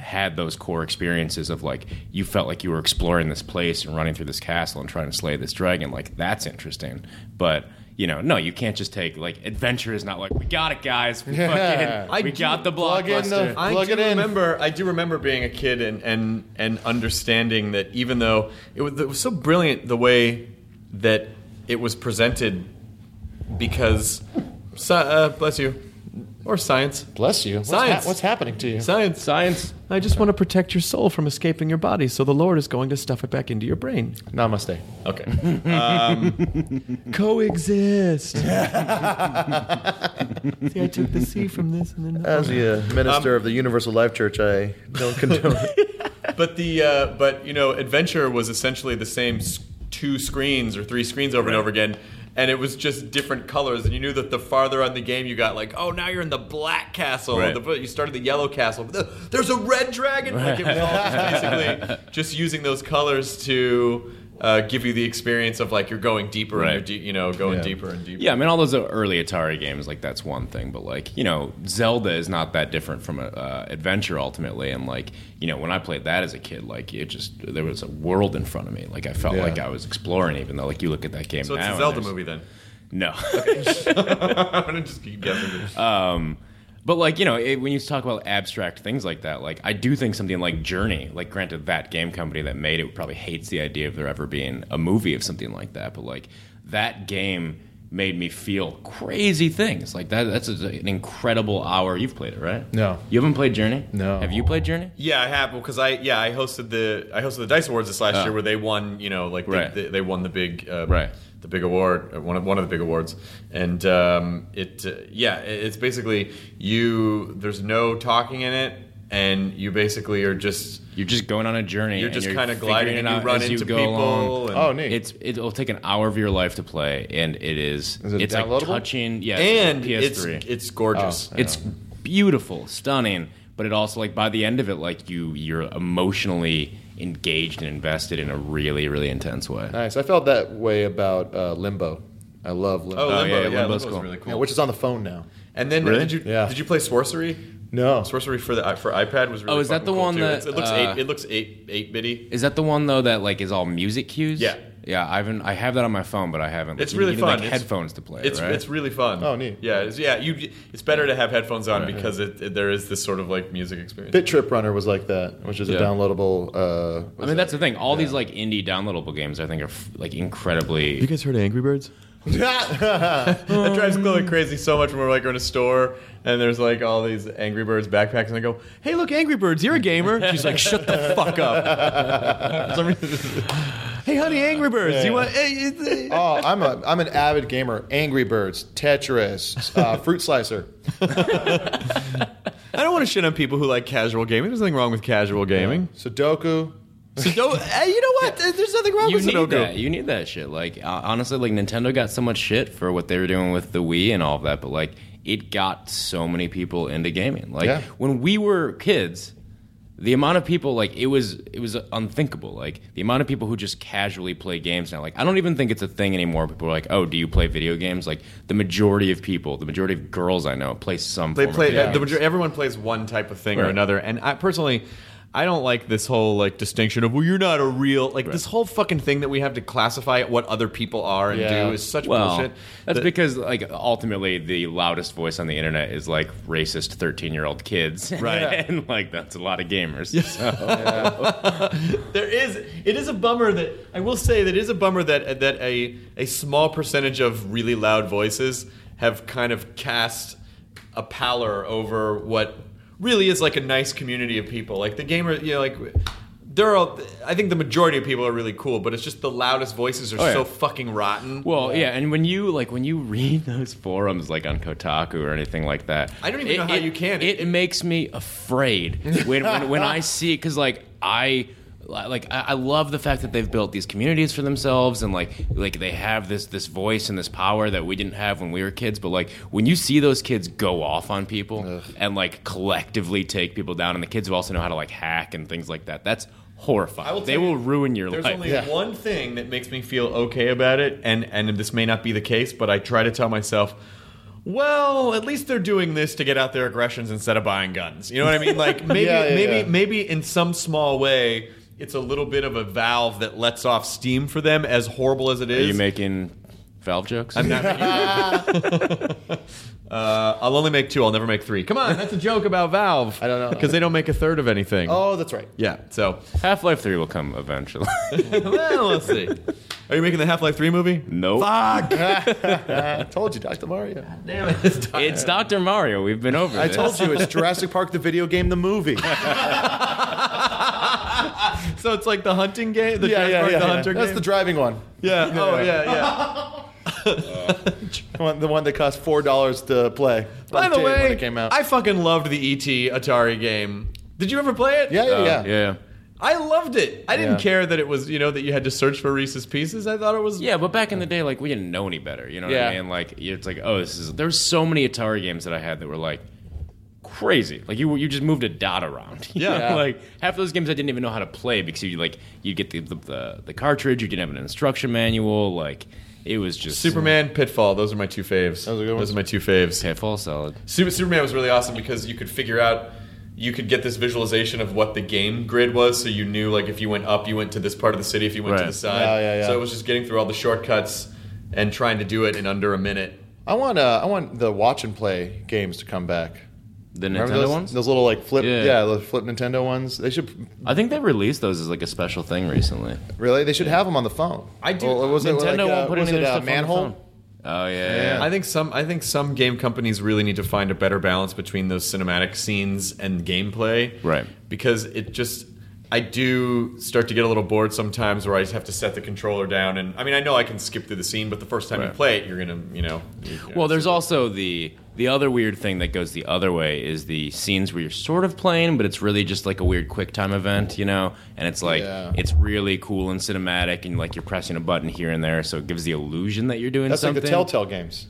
had those core experiences of like you felt like you were exploring this place and running through this castle and trying to slay this dragon like that's interesting but you know no you can't just take like adventure is not like we got it guys we, Yeah. fucking, we do got the plug in the- blockbuster I Plug do it in. remember. I do remember being a kid and and and understanding that even though it was, it was so brilliant the way that it was presented, because, uh, bless you, or science, Bless you. What's, Science. what's happening to you? science, science I just want to protect your soul from escaping your body, so the Lord is going to stuff it back into your brain. Namaste. Okay. Um, coexist. See, I took the C from this and then. As the uh, minister of the Universal Life Church, I don't condone it. But the uh, but you know, adventure was essentially the same two screens or three screens over and over again, and it was just different colors. And you knew that the farther on the game you got, like, oh, now you're in the black castle. Right. The, you started the yellow castle. But the, there's a red dragon. Like it was all just basically just using those colors to uh, give you the experience of like you're going deeper and Right. you're de- you know going Yeah. deeper and deeper. Yeah, I mean, all those early Atari games, like that's one thing, but like you know, Zelda is not that different from a uh, adventure ultimately, and like you know, when I played that as a kid, like it just there was a world in front of me. Like I felt Yeah. like I was exploring, even though like you look at that game So it's a Zelda movie then. No. I'm gonna just keep guessing. Um, but like you know, it, when you talk about abstract things like that, like I do think something like Journey, like granted that game company that made it probably hates the idea of there ever being a movie of something like that, but like that game made me feel crazy things like that. That's a, an incredible hour. You've played it, right? No. You haven't played Journey. No. Have you played Journey? Yeah, I have because I yeah I hosted the I hosted the Dice Awards this last year where they won you know like they, Oh. Right. they, they won the big uh, Right. The big award uh, one of one of the big awards and um, it uh, yeah it's basically you there's no talking in it and you basically are just You're just going on a journey. you're just kind of gliding figuring and it you out run as you go people along. and, Oh, neat. It's it'll take an hour of your life to play, and it is. Is it it's like touching. Yeah, and it's, it's PS3. it's gorgeous. Oh. It's beautiful, stunning, but it also like by the end of it, like you you're emotionally engaged and invested in a really really intense way. Nice. I felt that way about uh, Limbo. I love Limbo. oh, Oh, Limbo, yeah, yeah, yeah, Limbo's Limbo's cool. really cool. Yeah, which is on the phone now. and then Really? did you Yeah. did you play Sworcery? No. Sworcery for the for iPad was really Oh, is that the cool, one too. that, It's- it looks uh, eight it looks eight eight bitty. Is that the one though that like is all music cues? Yeah. Yeah. I haven't. I have that on my phone, but I haven't. It's you really need, fun. Like It's- headphones to play. It's right? it's really fun. Oh, neat. Yeah, it's, yeah. You it's better to have headphones on because it, it- there is this sort of like music experience. Bit Trip Runner was like that, which is Yeah. a downloadable. Uh, I mean, that's the thing. All these like indie downloadable games, I think, are f- like incredibly. You guys heard of Angry Birds? that drives Chloe crazy so much when we're like in a store and there's like all these Angry Birds backpacks and I go, "Hey, look, Angry Birds, you're a gamer." She's like, "Shut the fuck up." For some reason- hey, honey, Angry Birds, you want? Hey, oh, I'm a I'm an avid gamer. Angry Birds, Tetris, uh, Fruit Slicer. I don't want to shit on people who like casual gaming. There's nothing wrong with casual gaming. Sudoku. So don't, hey, you know what? There's nothing wrong You with need Sudoku. that. You need that shit. Like uh, honestly, like Nintendo got so much shit for what they were doing with the Wii and all of that, but like it got so many people into gaming. Like Yeah. when we were kids, the amount of people like it was it was unthinkable. Like the amount of people who just casually play games now. Like I don't even think it's a thing anymore. People are like, "Oh, do you play video games?" Like the majority of people, the majority of girls I know play some. They play the games. major- everyone plays one type of thing or another, and I personally. I don't like this whole like distinction of well you're not a real like this whole fucking thing that we have to classify what other people are and Yeah. do is such Well, bullshit. that's that- because like ultimately the loudest voice on the internet is like racist thirteen year old kids, Right. and like that's a lot of gamers. So. there is it is a bummer that I will say that it is a bummer that that a a small percentage of really loud voices have kind of cast a pallor over what really is like a nice community of people. Like the gamer, you know, like there are. I think the majority of people are really cool, but it's just the loudest voices are Oh, yeah. so fucking rotten. Well, yeah. and when you like when you read those forums like on Kotaku or anything like that, I don't even it- know how it- you can. It, It- makes me afraid when when, when I see because like I like I I love the fact that they've built these communities for themselves and like like they have this this voice and this power that we didn't have when we were kids. But like when you see those kids go off on people and like collectively take people down, and the kids who also know how to like hack and things like that, that's horrifying. Will they tell you, will ruin your There's life. only one thing that makes me feel okay about it, and and this may not be the case, but I try to tell myself. Well, at least they're doing this to get out their aggressions instead of buying guns. You know what I mean? Like maybe, Yeah, yeah, maybe, yeah. maybe in some small way, it's a little bit of a valve that lets off steam for them. As horrible as it is. Are you making Valve jokes? I'm not making- uh, I'll only make two. I'll never make three. Come on, that's a joke about Valve. I don't know. because they don't make a third of anything. Oh, that's right. yeah. So, Half Life Three will come eventually. well, let's see. Are you making the Half Life Three movie? nope. I told you, Dr. Mario. Damn it! It's time. It's Dr. Mario. We've been over it. I this. told you, it's Jurassic Park, the video game, the movie. So it's like the hunting game, the yeah, Jurassic yeah, Park, yeah. the yeah. hunter That's game. the driving one. yeah. Oh yeah, yeah. The one, the one that cost four dollars to play. By the When way, it came out. I fucking loved the ET Atari game. Did you ever play it? yeah, yeah, Uh, yeah. yeah. I loved it. I didn't Yeah. care that it was, you know, that you had to search for Reese's Pieces. I thought it was. Yeah, but back in the day, like we didn't know any better. You know what Yeah. I mean? Like it's like, oh, this is. There's so many Atari games that I had that were like crazy. Like you you just moved a dot around. You Yeah. like half of those games I didn't even know how to play because you like you get the the, the the cartridge, you didn't have an instruction manual. Like it was just Superman, Pitfall. Those are my two faves. Those are good Those are my two faves. Pitfall solid. Super, Superman was really awesome because you could figure out, you could get this visualization of what the game grid was, so you knew like if you went up, you went to this part of the city. If you went to the side, Yeah, yeah, yeah. so it was just getting through all the shortcuts and trying to do it in under a minute. I want uh, I want the watch and play games to come back. The Nintendo those, ones. Those little like flip, Yeah. yeah, the flip Nintendo ones. They should I think they released those as like a special thing recently. really. They should have them on the phone. I do- Well, was it Nintendo like, uh, won't put was any it their uh, stuff on the manhole? phone. Oh yeah, yeah. I think some I think some game companies really need to find a better balance between those cinematic scenes and gameplay. Right. Because it just I do start to get a little bored sometimes where I just have to set the controller down and I mean I know I can skip through the scene, but the first time you play it you're gonna you know you- Well, there's also the the other weird thing that goes the other way is the scenes where you're sort of playing, but it's really just like a weird quick time event, you know. And it's like Yeah. it's really cool and cinematic, and like you're pressing a button here and there, so it gives the illusion that you're doing That's something. That's like the Telltale games.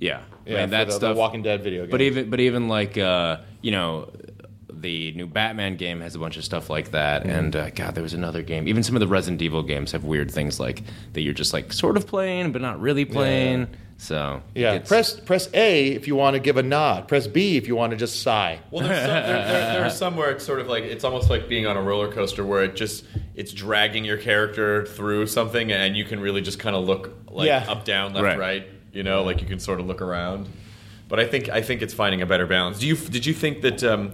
Yeah, Yeah, I mean, that the, stuff. the Walking Dead video game. But even but even like uh, you know, the new Batman game has a bunch of stuff like that, Mm-hmm. and uh, God, there was another game. Even some of the Resident Evil games have weird things like that you're just like sort of playing but not really playing. So yeah, it's- press press A if you want to give a nod. Press B if you want to just sigh. Well, there's some, there, there, there are some where it's sort of like it's almost like being on a roller coaster where it just it's dragging your character through something, and you can really just kind of look like Yeah. up, down, left, Right. right. You know, like you can sort of look around. But I think I think it's finding a better balance. Do you did you think that um,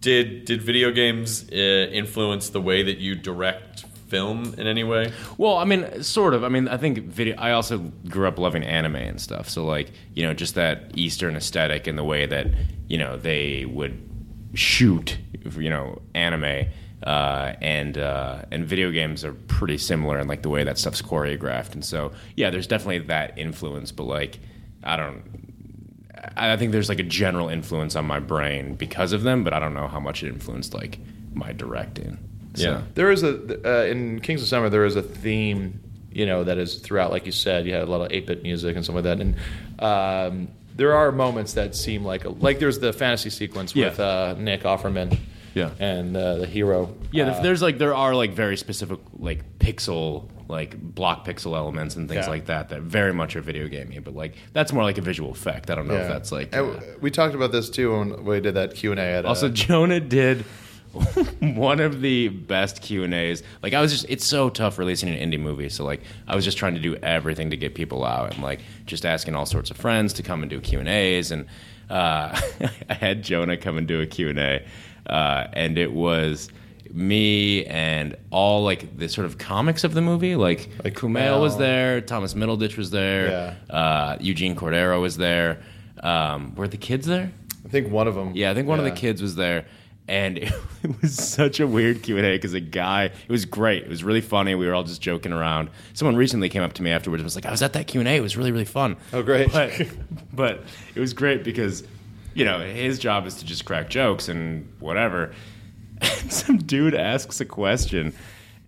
did did video games uh, influence the way that you direct film in any way? Well, I mean, sort of. I mean, I think video. I also grew up loving anime and stuff. So, like, you know, just that Eastern aesthetic and the way that you know they would shoot, you know, anime. Uh, and uh, and video games are pretty similar in like the way that stuff's choreographed, and so yeah, there's definitely that influence. But like, I don't, I I think there's like a general influence on my brain because of them, but I don't know how much it influenced like my directing. So. Yeah. There is a uh, in Kings of Summer. There is a theme, you know, that is throughout. Like you said, you had a lot of eight bit music and stuff like that. And um, there are moments that seem like like there's the fantasy sequence Yeah. with uh, Nick Offerman, Yeah. and uh, the hero. Yeah, Uh, there's like there are like very specific like pixel like block pixel elements and things Yeah. like that that very much are video gamey, but like that's more like a visual effect. I don't know if that's like uh, we talked about this too when we did that Q and A at. also uh, Jonah did one of the best Q and A's. Like I was just it's so tough releasing an indie movie, so like I was just trying to do everything to get people out and like just asking all sorts of friends to come and do Q and A's and uh, I had Jonah come and do a Q and A, uh, and it was me and all like the sort of comics of the movie. Like, Like Kumail was there, Thomas Middleditch was there, uh, Eugene Cordero was there. Um, were the kids there? I think one of them. Yeah, I think one of the kids was there, and it, was such a weird Q and A because a guy. It was great. It was really funny. We were all just joking around. Someone recently came up to me afterwards and was like, "I was at that Q and A. It was really really fun." Oh, great. But but it was great because you know his job is to just crack jokes and whatever. And some dude asks a question,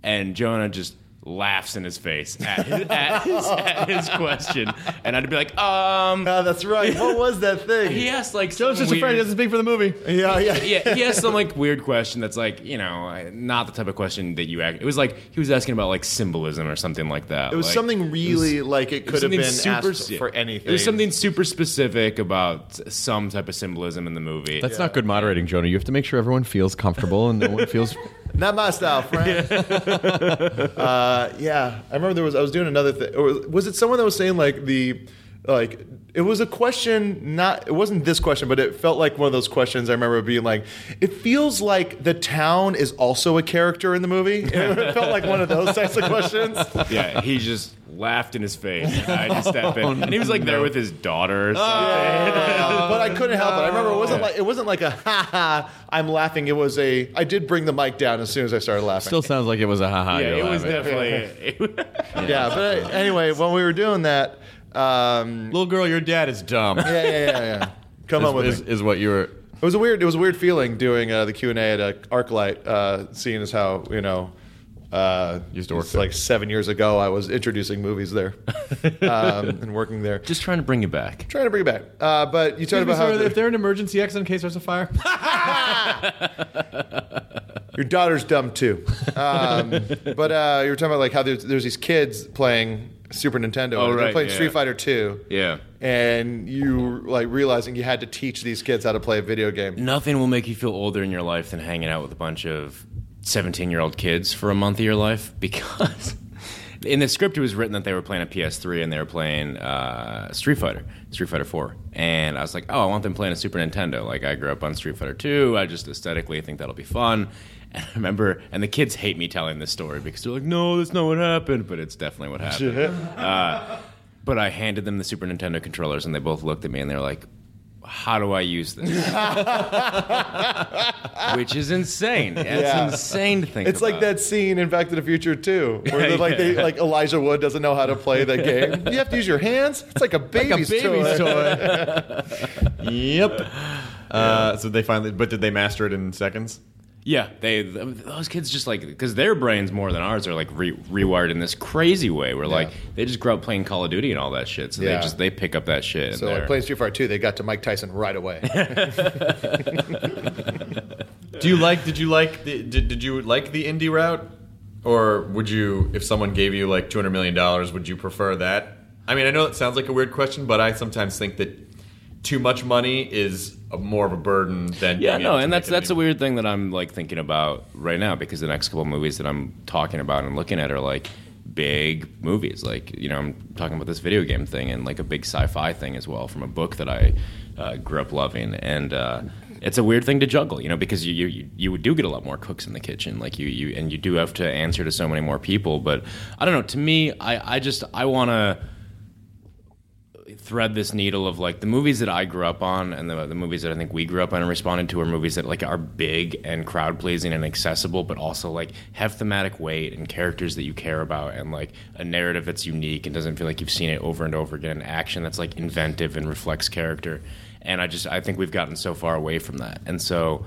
and Jonah just laughs in his face at his, at his, at his question, and I'd be like, um. Ah, that's right. What was that thing? He asked like Joe's some just a friend. He weird- doesn't speak for the movie. yeah, yeah. yeah, he asked some like weird question that's like you know not the type of question that you act. It was like he was asking about like symbolism or something like that. It was Like, something really like it it could have been something asked for anything. It was something super specific about some type of symbolism in the movie. That's not good moderating, Jonah. You have to make sure everyone feels comfortable and no one feels. Not my style, friend. uh, yeah, I remember there was. I was doing another thing. Was, was it someone that was saying like the like? It was a question. Not. It wasn't this question, but it felt like one of those questions. I remember being like, it feels like the town is also a character in the movie. it felt like one of those types of questions. yeah, he just laughed in his face. And I had to in, and he was like there with his daughter. Or something. but I couldn't help it. I remember it wasn't like it wasn't like a ha ha. I'm laughing. It was a. I did bring the mic down as soon as I started laughing. Still sounds like it was a ha ha yeah, you're it was definitely. yeah, but uh, anyway, when we were doing that, um, Little girl, your dad is dumb. yeah, yeah, yeah, yeah. Come on with is, me. is what you were. It was a weird. It was a weird feeling doing uh, the Q and A at uh, ArcLight, uh, seeing as how you know Uh, Used to work it's there. like seven years ago. I was introducing movies there um, and working there. Just trying to bring you back. trying to bring it back. Uh, but you talked about how if they're an emergency exit in case there's a fire. your daughter's dumb too. Um, but uh, you were talking about like how there's, there's these kids playing Super Nintendo. Oh, and They're right, playing yeah. Street Fighter Two. Yeah. And you like realizing you had to teach these kids how to play a video game. Nothing will make you feel older in your life than hanging out with a bunch of 17 year old kids for a month of your life because in the script it was written that they were playing a PS3 and they were playing uh, Street Fighter, Street Fighter 4. And I was like, oh, I want them playing a Super Nintendo. Like, I grew up on Street Fighter 2. I just aesthetically think that'll be fun. And I remember, and the kids hate me telling this story because they're like, no, that's not what happened, but it's definitely what happened. Uh, but I handed them the Super Nintendo controllers and they both looked at me and they were like, how do I use this? Which is insane. It's Yeah. insane to think It's like that scene in Back to the Future too, where they're like they, like Elijah Wood doesn't know how to play the game. You have to use your hands. It's like a baby's, baby's toy. yep. Uh, so they finally, but did they master it in seconds? Yeah, they those kids just like because their brains more than ours are like re- rewired in this crazy way. Where like they just grew up playing Call of Duty and all that shit, so Yeah. they just they pick up that shit. So like playing Street Fighter 2, they got to Mike Tyson right away. Do you like? Did you like? The, did Did you like the indie route, or would you, if someone gave you like two hundred million dollars, would you prefer that? I mean, I know it sounds like a weird question, but I sometimes think that too much money is a, more of a burden than Yeah, no, and that's that's a weird thing that I'm like thinking about right now because the next couple of movies that I'm talking about and looking at are like big movies. Like you know, I'm talking about this video game thing and like a big sci-fi thing as well from a book that I uh, grew up loving, and uh, it's a weird thing to juggle, you know, because you you you do get a lot more cooks in the kitchen, like you you and you do have to answer to so many more people. But I don't know. To me, I I just I want to thread this needle of like the movies that I grew up on and the, the movies that I think we grew up on and responded to are movies that like are big and crowd pleasing and accessible, but also like have thematic weight and characters that you care about and like a narrative that's unique and doesn't feel like you've seen it over and over again. Action that's like inventive and reflects character. And I just I think we've gotten so far away from that. And so.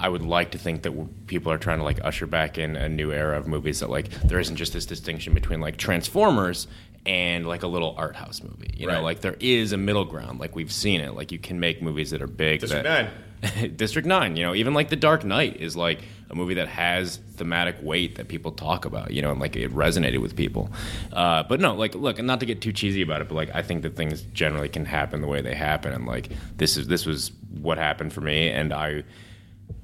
I would like to think that people are trying to like usher back in a new era of movies that like there isn't just this distinction between like Transformers and like a little art house movie. You know, like there is a middle ground. Like we've seen it. Like you can make movies that are big. District that, District Nine. You know, even like The Dark Knight is like a movie that has thematic weight that people talk about. You know, and like it resonated with people. Uh, but no, like look, not to get too cheesy about it, but like I think that things generally can happen the way they happen, and like this is this was what happened for me, and I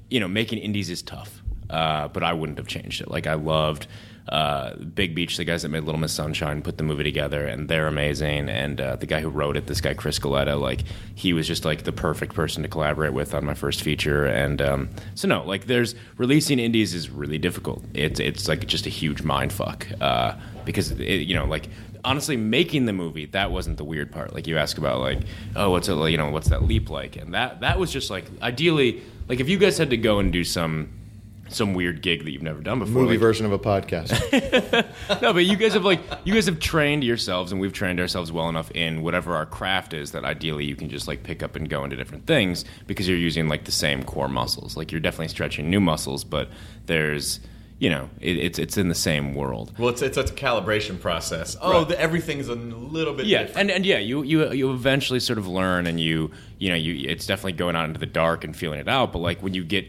you know, making indies is tough, uh, but I wouldn't have changed it. Like I loved uh, Big Beach, the guys that made Little Miss Sunshine, put the movie together, and they're amazing. And uh, the guy who wrote it, this guy Chris Galletta, like he was just like the perfect person to collaborate with on my first feature. And um, so no, like there's releasing indies is really difficult. It's it's like just a huge mind fuck uh, because it, you know like honestly making the movie that wasn't the weird part like you ask about like oh what's it you know what's that leap like and that that was just like ideally like if you guys had to go and do some some weird gig that you've never done before Movie like, version of a podcast. no but you guys have like you guys have trained yourselves and we've trained ourselves well enough in whatever our craft is that ideally you can just like pick up and go into different things because you're using like the same core muscles like you're definitely stretching new muscles but there's you know it, it's it's in the same world. Well, it's it's a calibration process. Oh, the, everything's a little bit yeah different. and and yeah you you you eventually sort of learn and you you know you it's definitely going out into the dark and feeling it out but like when you get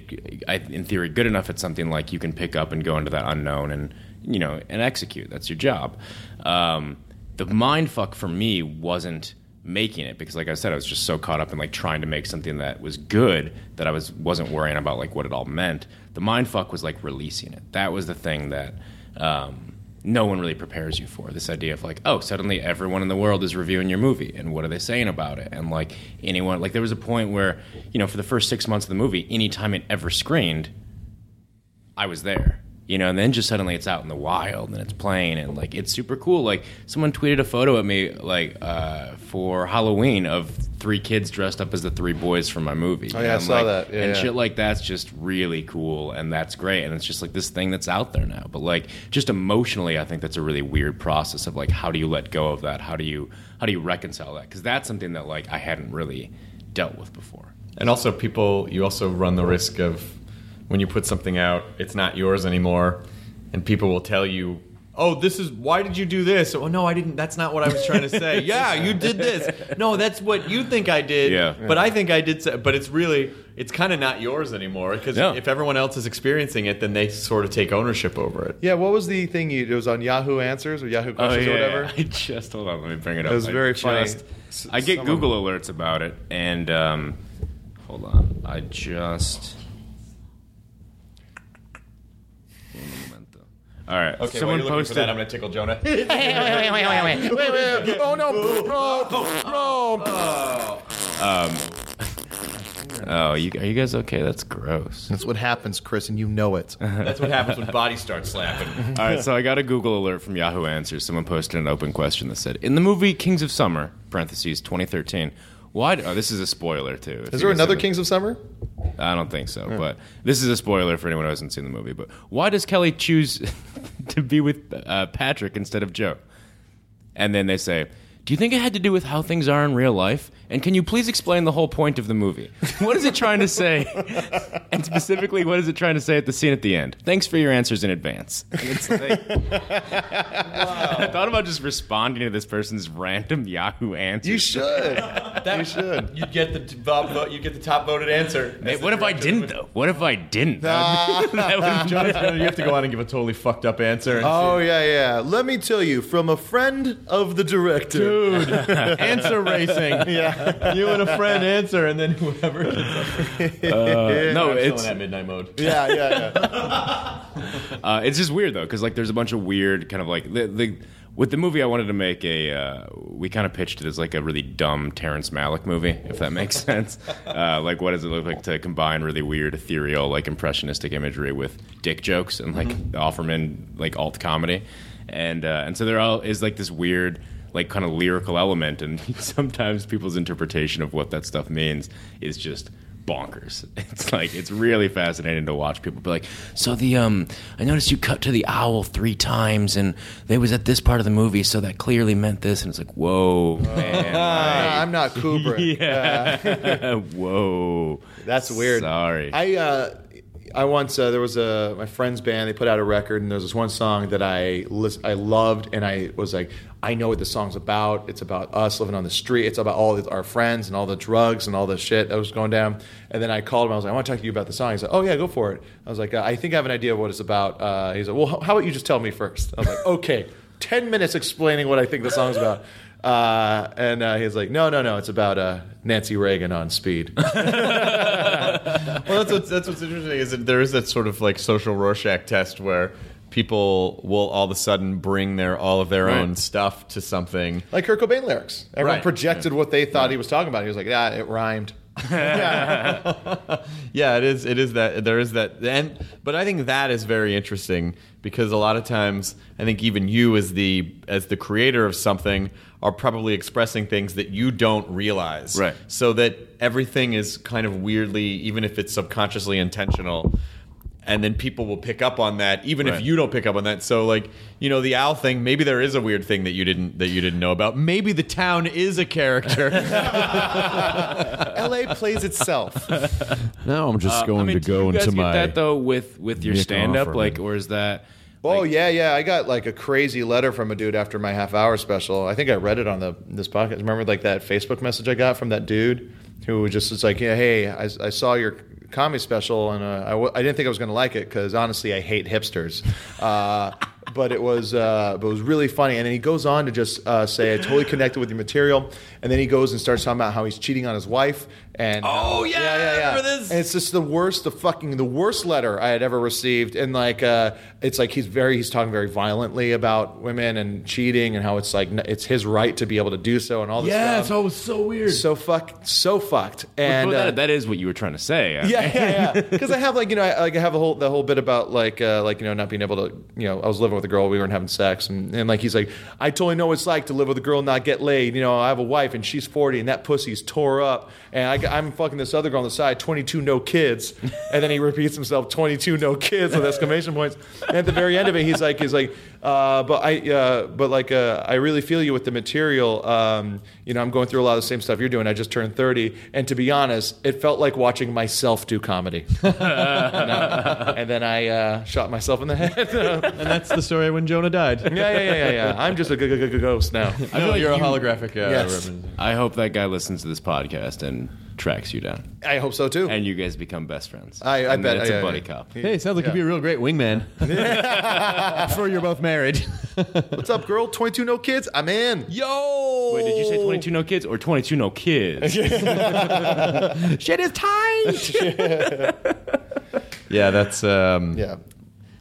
in theory good enough at something like you can pick up and go into that unknown and you know and execute. That's your job. Um, the mind fuck for me wasn't making it because like i said i was just so caught up in like trying to make something that was good that i was wasn't worrying about like what it all meant the mind fuck was like releasing it. That was the thing that um, no one really prepares you for. This idea of like oh suddenly everyone in the world is reviewing your movie and what are they saying about it? And like anyone like there was a point where you know for the first six months of the movie anytime it ever screened I was there. You know, and then just suddenly it's out in the wild and it's playing and like it's super cool. Like someone tweeted a photo at me like uh, for Halloween of three kids dressed up as the three boys from my movie. Oh, yeah, I And, saw like- that. Yeah, and yeah. shit like that's just really cool and that's great and it's just like this thing that's out there now. But like just emotionally, I think that's a really weird process of like how do you let go of that? How do you how do you reconcile that? Because that's something that like I hadn't really dealt with before. And also, people, you also run the risk of when you put something out, it's not yours anymore. and people will tell you. Oh, this is why did you do this? Oh no, I didn't. That's not what I was trying to say. yeah, you did this. No, that's what you think I did. Yeah. but I think I did. Say, but it's really, it's kind of not yours anymore because Yeah. if everyone else is experiencing it, then they sort of take ownership over it. Yeah, what was the thing you? It was on Yahoo Answers or Yahoo Oh Questions yeah, or whatever. I just hold on. Let me bring it up. It was I very funny. just- S- I get someone- Google alerts about it, and um, hold on. I just. All right. Okay, someone while you're looking posted. for that, I'm going to tickle Jonah. oh, no, bro, um Oh, you, are you guys okay? That's gross. That's what happens, Chris, and you know it. That's what happens when bodies start slapping. All right, so I got a Google alert from Yahoo Answers. Someone posted an open question that said, "In the movie Kings of Summer (parentheses 2013, why?" Oh, this is a spoiler too. Is there another Kings of Summer? I don't think so, but this is a spoiler for anyone who hasn't seen the movie. But why does Kelly choose to be with uh, Patrick instead of Joe? And then they say, "Do you think it had to do with how things are in real life? And can you please explain the whole point of the movie? What is it trying to say? and specifically, what is it trying to say at the scene at the end? Thanks for your answers in advance." And it's like, I thought about just responding to this person's random Yahoo answer. You should. That, you should. You get the top vote. You get the top voted answer. Hey, what if I didn't though? What if I didn't? Ah. That would- Jonathan, you have to go on and give a totally fucked up answer. and Oh yeah, yeah. Let me tell you from a friend of the director. Dude, answer racing. Yeah. You and a friend answer, and then whoever gets up. no, I'm still it's in that midnight mode. Yeah, yeah, yeah. Uh, it's just weird though, because like there's a bunch of weird kind of like the, the with the movie I wanted to make a uh, we kind of pitched it as like a really dumb Terrence Malick movie, if that makes sense. Uh, like what does it look like to combine really weird, ethereal, like impressionistic imagery with dick jokes and like Offerman like alt comedy, and uh, and so there all is like this weird. Like kind of lyrical element, and sometimes people's interpretation of what that stuff means is just bonkers. It's like it's really fascinating to watch people be like, "So the um, I noticed you cut to the owl three times, and they was at this part of the movie, so that clearly meant this." And it's like, "Whoa, man, Ah, I'm not Kubrick. yeah, whoa, That's weird. Sorry, I uh, I once uh, there was a my friend's band. They put out a record, and there was this one song that I lis- I loved, and I was like, I know what the song's about. It's about us living on the street. It's about all the, our friends and all the drugs and all the shit that was going down. And then I called him. I was like, I want to talk to you about the song. He's like, Oh yeah, go for it. I was like, I think I have an idea of what it's about. Uh, he's like, Well, how about you just tell me first? I was like, Okay. Ten minutes explaining what I think the song's about. Uh, and uh, he's like, No, no, no. It's about uh, Nancy Reagan on speed. Well, that's what's, that's what's interesting is that there is that sort of like social Rorschach test where people will all of a sudden bring their all of their Right. own stuff to something. Like Kurt Cobain lyrics. Everyone Right. projected what they thought he was talking about. He was like, yeah, it rhymed. Yeah, it is. It is that there is that, and but I think that is very interesting because a lot of times I think even you as the as the creator of something are probably expressing things that you don't realize, Right. So that everything is kind of weirdly, even if it's subconsciously intentional. And then people will pick up on that, even Right. if you don't pick up on that. So, like, you know, the owl thing. Maybe there is a weird thing that you didn't that you didn't know about. Maybe the town is a character. LA plays itself. Now I'm just going Uh, I mean, to go you guys into get my. that though with with your stand up, like, or is that? Oh yeah, yeah. I got like a crazy letter from a dude after my half hour special. I think I read it on the this podcast. Remember like that Facebook message I got from that dude who just was like, yeah, hey, I, I saw your comedy special and uh, I, w- I didn't think I was going to like it because honestly I hate hipsters. Uh, but it was uh, but it was really funny. And then he goes on to just uh, say I totally connected with your material. And then he goes and starts talking about how he's cheating on his wife. And Oh, yeah, I remember this. And it's just the worst, the fucking the worst letter I had ever received. And like, uh, it's like he's very he's talking very violently about women and cheating and how it's like it's his right to be able to do so and all this yeah, stuff. so it was so weird. so fuck, so fucked. And Well, uh, that, that is what you were trying to say. yeah, yeah, yeah. Because I have like you know, I, like I have a whole the whole bit about like uh, like you know not being able to you know I was living with a girl. We weren't having sex, and, and like he's like, I totally know what it's like to live with a girl and not get laid. You know, I have a wife and she's forty, and that pussy's tore up, and I, I'm fucking this other girl on the side, twenty two, no kids, and then he repeats himself, twenty two, no kids with exclamation points. And at the very end of it, he's like, he's like, uh, but I, uh, but like, uh, I really feel you with the material. Um, you know, I'm going through a lot of the same stuff you're doing. I just turned thirty, and to be honest, it felt like watching myself do comedy. and then I uh, shot myself in the head. And that's the story when Jonah died. yeah, yeah, yeah, yeah. I'm just a g- g- g- ghost now. I feel like you're a holographic uh, Yes. represent- I hope that guy listens to this podcast and tracks you down, I hope so too. and you guys become best friends. I- I and bet- it's yeah, a buddy yeah. cop. Hey, sounds like you'd be a real great wingman. Before you're both married. What's up, girl? 22 no kids? I'm in. Yo! Wait, did you say 22 no kids or 22 no kids? Shit is tight! yeah, that's. Um, Yeah.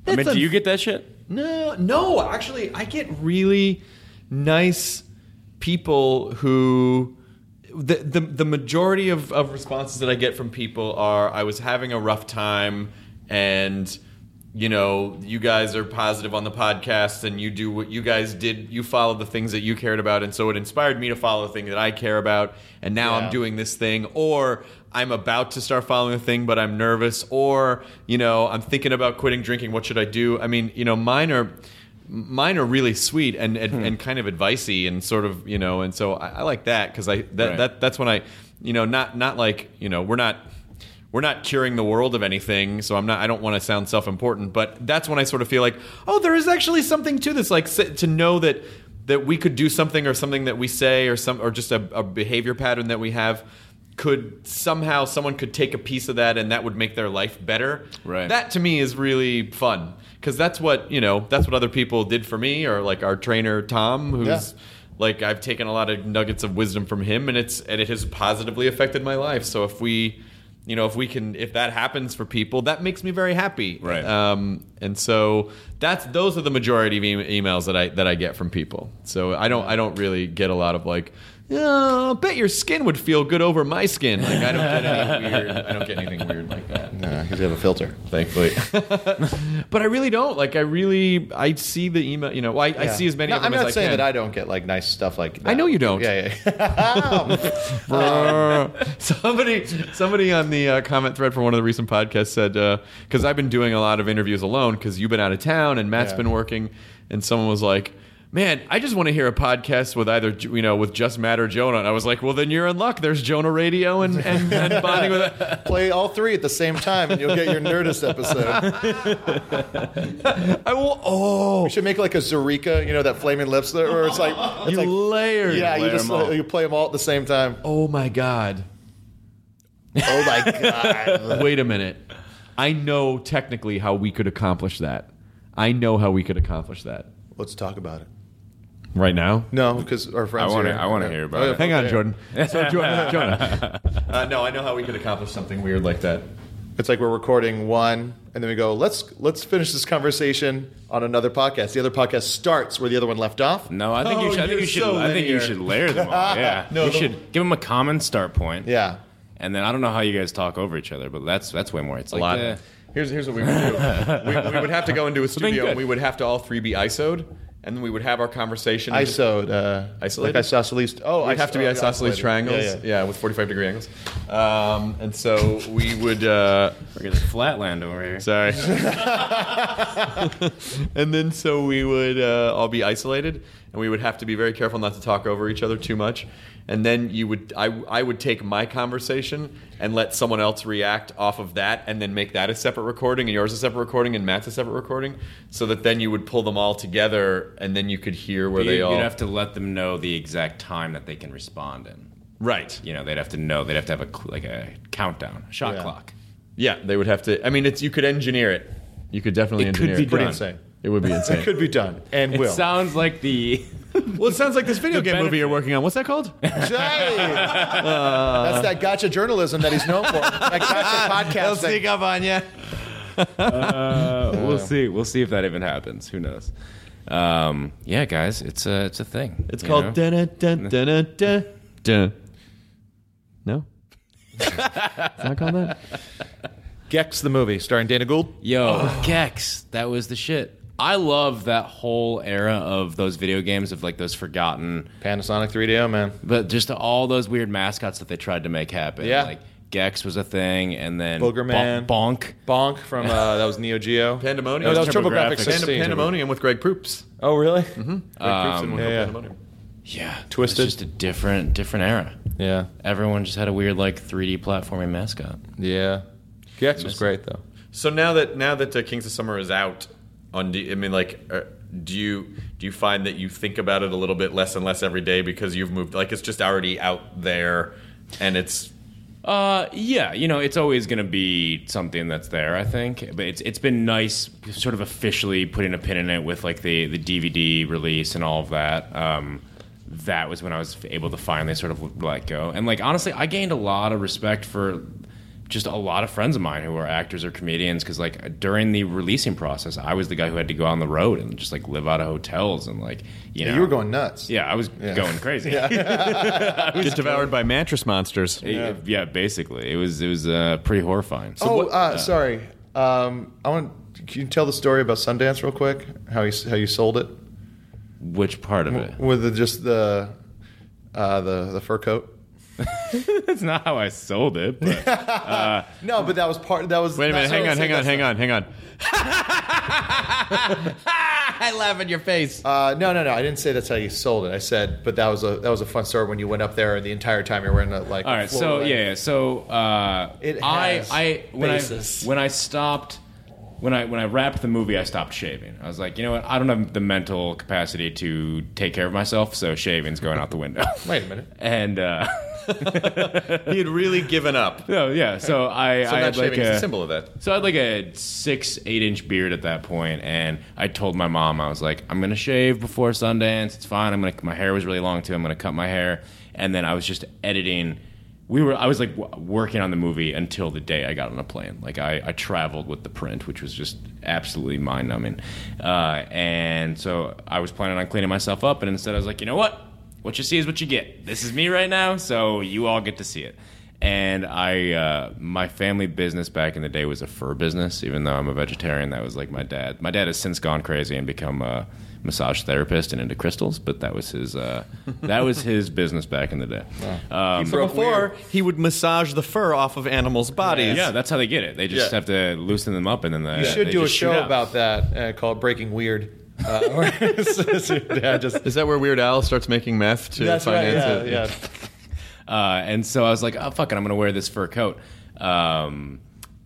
I mean, do you get that shit? No, no. Actually, I get really nice people who. The, the, the majority of, of responses that I get from people are I was having a rough time and you know you guys are positive on the podcast and you do what you guys did you follow the things that you cared about and so it inspired me to follow the thing that I care about and now Yeah. I'm doing this thing or I'm about to start following a thing but I'm nervous or you know I'm thinking about quitting drinking what should I do? I mean you know mine are mine are really sweet and and, hmm. and kind of advicey and sort of you know and so I, I like that because I that, Right. that that's when I you know not not like you know we're not we're not curing the world of anything so I'm not I don't want to sound self-important but that's when I sort of feel like oh there is actually something to this like to know that that we could do something or something that we say or some or just a, a behavior pattern that we have could somehow someone could take a piece of that and that would make their life better Right. that to me is really fun because that's what you know that's what other people did for me or like our trainer tom who's Yeah. like i've taken a lot of nuggets of wisdom from him and it's and it has positively affected my life so if we you know if we can if that happens for people that makes me very happy Right. um, and so that's those are the majority of e- emails that i that i get from people so i don't i don't really get a lot of like yeah, I bet your skin would feel good over my skin. Like I don't get any weird. I don't get anything weird like that Nah, because you have a filter. thankfully. but I really don't. Like I really, I see the email. You know, I, I see as many No, of them I'm as not I saying can. that I don't get like nice stuff like that. I know you don't. Yeah, yeah. somebody, somebody on the uh, comment thread for one of the recent podcasts said because I've been doing a lot of interviews alone because you've been out of town and Matt's Yeah. been working, and someone was like. Man, I just want to hear a podcast with either you know with just Matt or Jonah. And I was like, well, then you're in luck. There's Jonah Radio and and, and bonding with it. Play all three at the same time, and you'll get your Nerdist episode. I will. Oh, We should make like a Zaireeka, you know, that flaming lips, there, where it's like, it's you like layered. yeah, you layer just 'em all. you play them all at the same time. Oh my god. Oh my god! Wait a minute. I know technically how we could accomplish that. I know how we could accomplish that. Let's talk about it. Right now? No, because our friends. I wanna- here. I wanna hear about Oh, it. Hang on. Jordan. So, Jordan. Jonah. Uh, no, I know how we could accomplish something weird like that. It's like we're recording one, and then we go, let's let's finish this conversation on another podcast. The other podcast starts where the other one left off. No, I think Oh, you should. I think you're should. so I think you should layer them all. Yeah, No, you the- should give them a common start point. Yeah. and then I don't know how you guys talk over each other, but that's that's way more. It's A like lot. uh, Here's, here's what we would do. we, we would have to go into a studio good. and we would have to all three be ISO'd, and then we would have our conversation. and just- uh, Isolated? like isosceles. Oh, We'd have to be oh, isosceles isolated. triangles. Yeah, Yeah, yeah. with 45 degree angles. Um, and so we would. Uh, we're gonna flatland over here. Sorry. and then so we would uh, all be isolated, and we would have to be very careful not to talk over each other too much. And then you would, I, I would take my conversation and let someone else react off of that, and then make that a separate recording, and yours a separate recording, and Matt's a separate recording, so that then you would pull them all together, and then you could hear where You, they all. You would have to let them know the exact time that they can respond in. right. You know, they'd have to know. They'd have to have a like a countdown, a shot Yeah. clock. Yeah, they would have to. I mean, it's you could engineer it. You could definitely It could engineer be it. Pretty done. insane. It would be insane. It could be done and It will. sounds like the. Well, it sounds like this video The game movie you're working on. What's that called? Hey! That's that gotcha journalism that he's known for. That gotcha podcast. thing. up on you. Uh, we'll see. We'll see if that even happens. Who knows? Um, yeah, guys, it's a it's a thing. It's called know? dun dun dun dun dun. dun. No, it's not called that. Gex the movie starring Dana Gould. Yo, Gex, that was the shit. I love that whole era of those video games of like those forgotten, Panasonic 3DO, man. but just all those weird mascots that they tried to make happen. Yeah. like Gex was a thing, and then Boogerman. Bon- Bonk. Bonk from uh, that was Neo Geo. Pandemonium. No, that was TurboGrafx TurboGrafx. 16. Pandemonium with Greg Proops. Oh, really? Greg Proops in one yeah, yeah. Pandemonium. Yeah, Twisted. It's just a different, different era. Yeah, Everyone just had a weird like 3D platforming mascot. yeah. Gex was great though. So now that now that uh, Kings of Summer is out, on I mean, like, uh, do you do you find that you think about it a little bit less and less every day because you've moved? Like, it's just already out there, and it's Uh, yeah, you know, it's always going to be something that's there. I think, but it's it's been nice, sort of officially putting a pin in it with like the the DVD release and all of that. Um, that was when I was able to finally sort of let go. And like honestly, I gained a lot of respect for just a lot of friends of mine who are actors or comedians because like during the releasing process, I was the guy who had to go on the road and just like live out of hotels and like you know You were going nuts. Yeah, I was going crazy. I get devoured by mattress monsters. Yeah. yeah basically, it was it was uh, pretty horrifying. So oh, what- uh, sorry. Um, I want. Can you tell the story about Sundance real quick? How you how you sold it which part of it? with the, just the uh, the the fur coat? That's not how I sold it. But No, but that was part. That was. Wait a minute, hang on, I'm hang on, hang on, hang on. I laugh in your face. Uh, no, no, no. I didn't say that's how you sold it. I said, but that was a that was a fun story when you went up there and the entire time you were in a like. all right, so yeah, yeah, so uh, It I I when basis. I when I stopped when I when I wrapped the movie, I stopped shaving. I was like, you know what? I don't have the mental capacity to take care of myself, so shaving's going out the window. Wait a minute. and uh, he had really given up. no, yeah, so I So I had like shaving is a a symbol of that. So I had like a six, eight inch beard at that point, and I told my mom I was like, I'm gonna shave before Sundance. It's fine. I'm gonna. My hair was really long too. I'm gonna cut my hair, and then I was just editing. We were. I was like working on the movie until the day I got on a plane. Like I, I traveled with the print, which was just absolutely mind numbing. Uh, and so I was planning on cleaning myself up, and instead I was like, you know what? What you see is what you get. This is me right now, so you all get to see it and I uh, my family business back in the day was a fur business. Even though I'm a vegetarian, that was like my dad. My dad has since gone crazy and become a massage therapist and into crystals, but that was his uh, that was his business back in the day. Um, So before he would massage the fur off of animals' bodies. yeah, that's how they get it. They just Yeah. have to loosen them up, and then the, You should they do a show about that uh, called Breaking Weird. Uh, where it's- it's your dad just. Is that where Weird Al starts making meth to That's right. finance Yeah, it? yeah. Uh, and so I was like, oh, fuck it, I'm going to wear this fur coat. Um,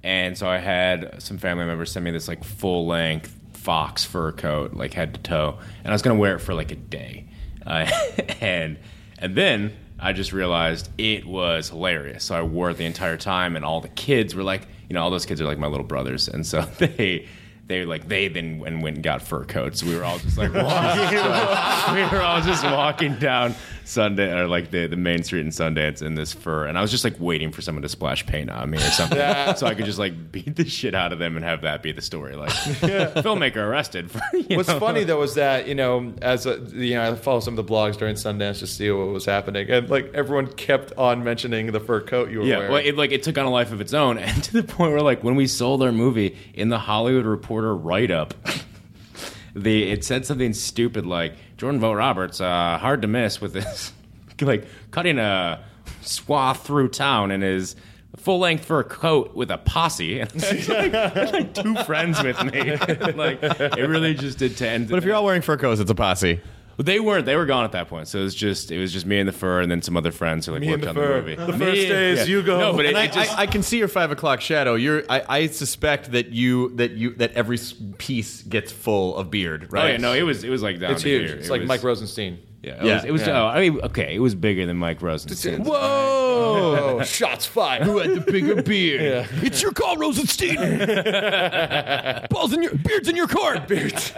and so I had some family members send me this like full length fox fur coat, like head to toe. And I was to wear it for like a day. Uh, and, and then I just realized it was hilarious. So I wore it the entire time, and all the kids were like, you know, all those kids are like my little brothers. And so they. They like they then and went and got fur coats. We were all just like we were all just walking down Sunday or like the, the main street in Sundance in this fur, and I was just like waiting for someone to splash paint on me or something, so I could just like beat the shit out of them and have that be the story. Like filmmaker arrested. For, What's know? funny though is that you know, as a, you know, I follow some of the blogs during Sundance to see what was happening, and like everyone kept on mentioning the fur coat you were Yeah, wearing. well, it like it took on a life of its own, and to the point where like when we sold our movie in the Hollywood Reporter write up, the it said something stupid like Jordan Vogt Roberts uh, hard to miss with this like cutting a swath through town in his full length fur coat with a posse, and like, I like two friends with me, like it really just did tend. But if you're all wearing fur coats, it's a posse. Well, they weren't. They were gone at that point. So it was just it was just me and the fur, and then some other friends who like Me and worked the on fur. the movie. The Me- fur stays, you go. No, but it, And I, it just I, I can see your five o'clock shadow. You're. I, I suspect that you that you that every piece gets full of beard. Oh, right. Oh Right. yeah, no, it was it was like down it's to huge. here. It's It like was- Mike Rosenstein. Yeah, it Yeah. was. It was Yeah. oh, I mean, okay, it was bigger than Mike Rosenstein. Whoa! Shots fired. Who had the bigger beard? It's your call, Rosenstein. Balls in your beards in your car. Beards.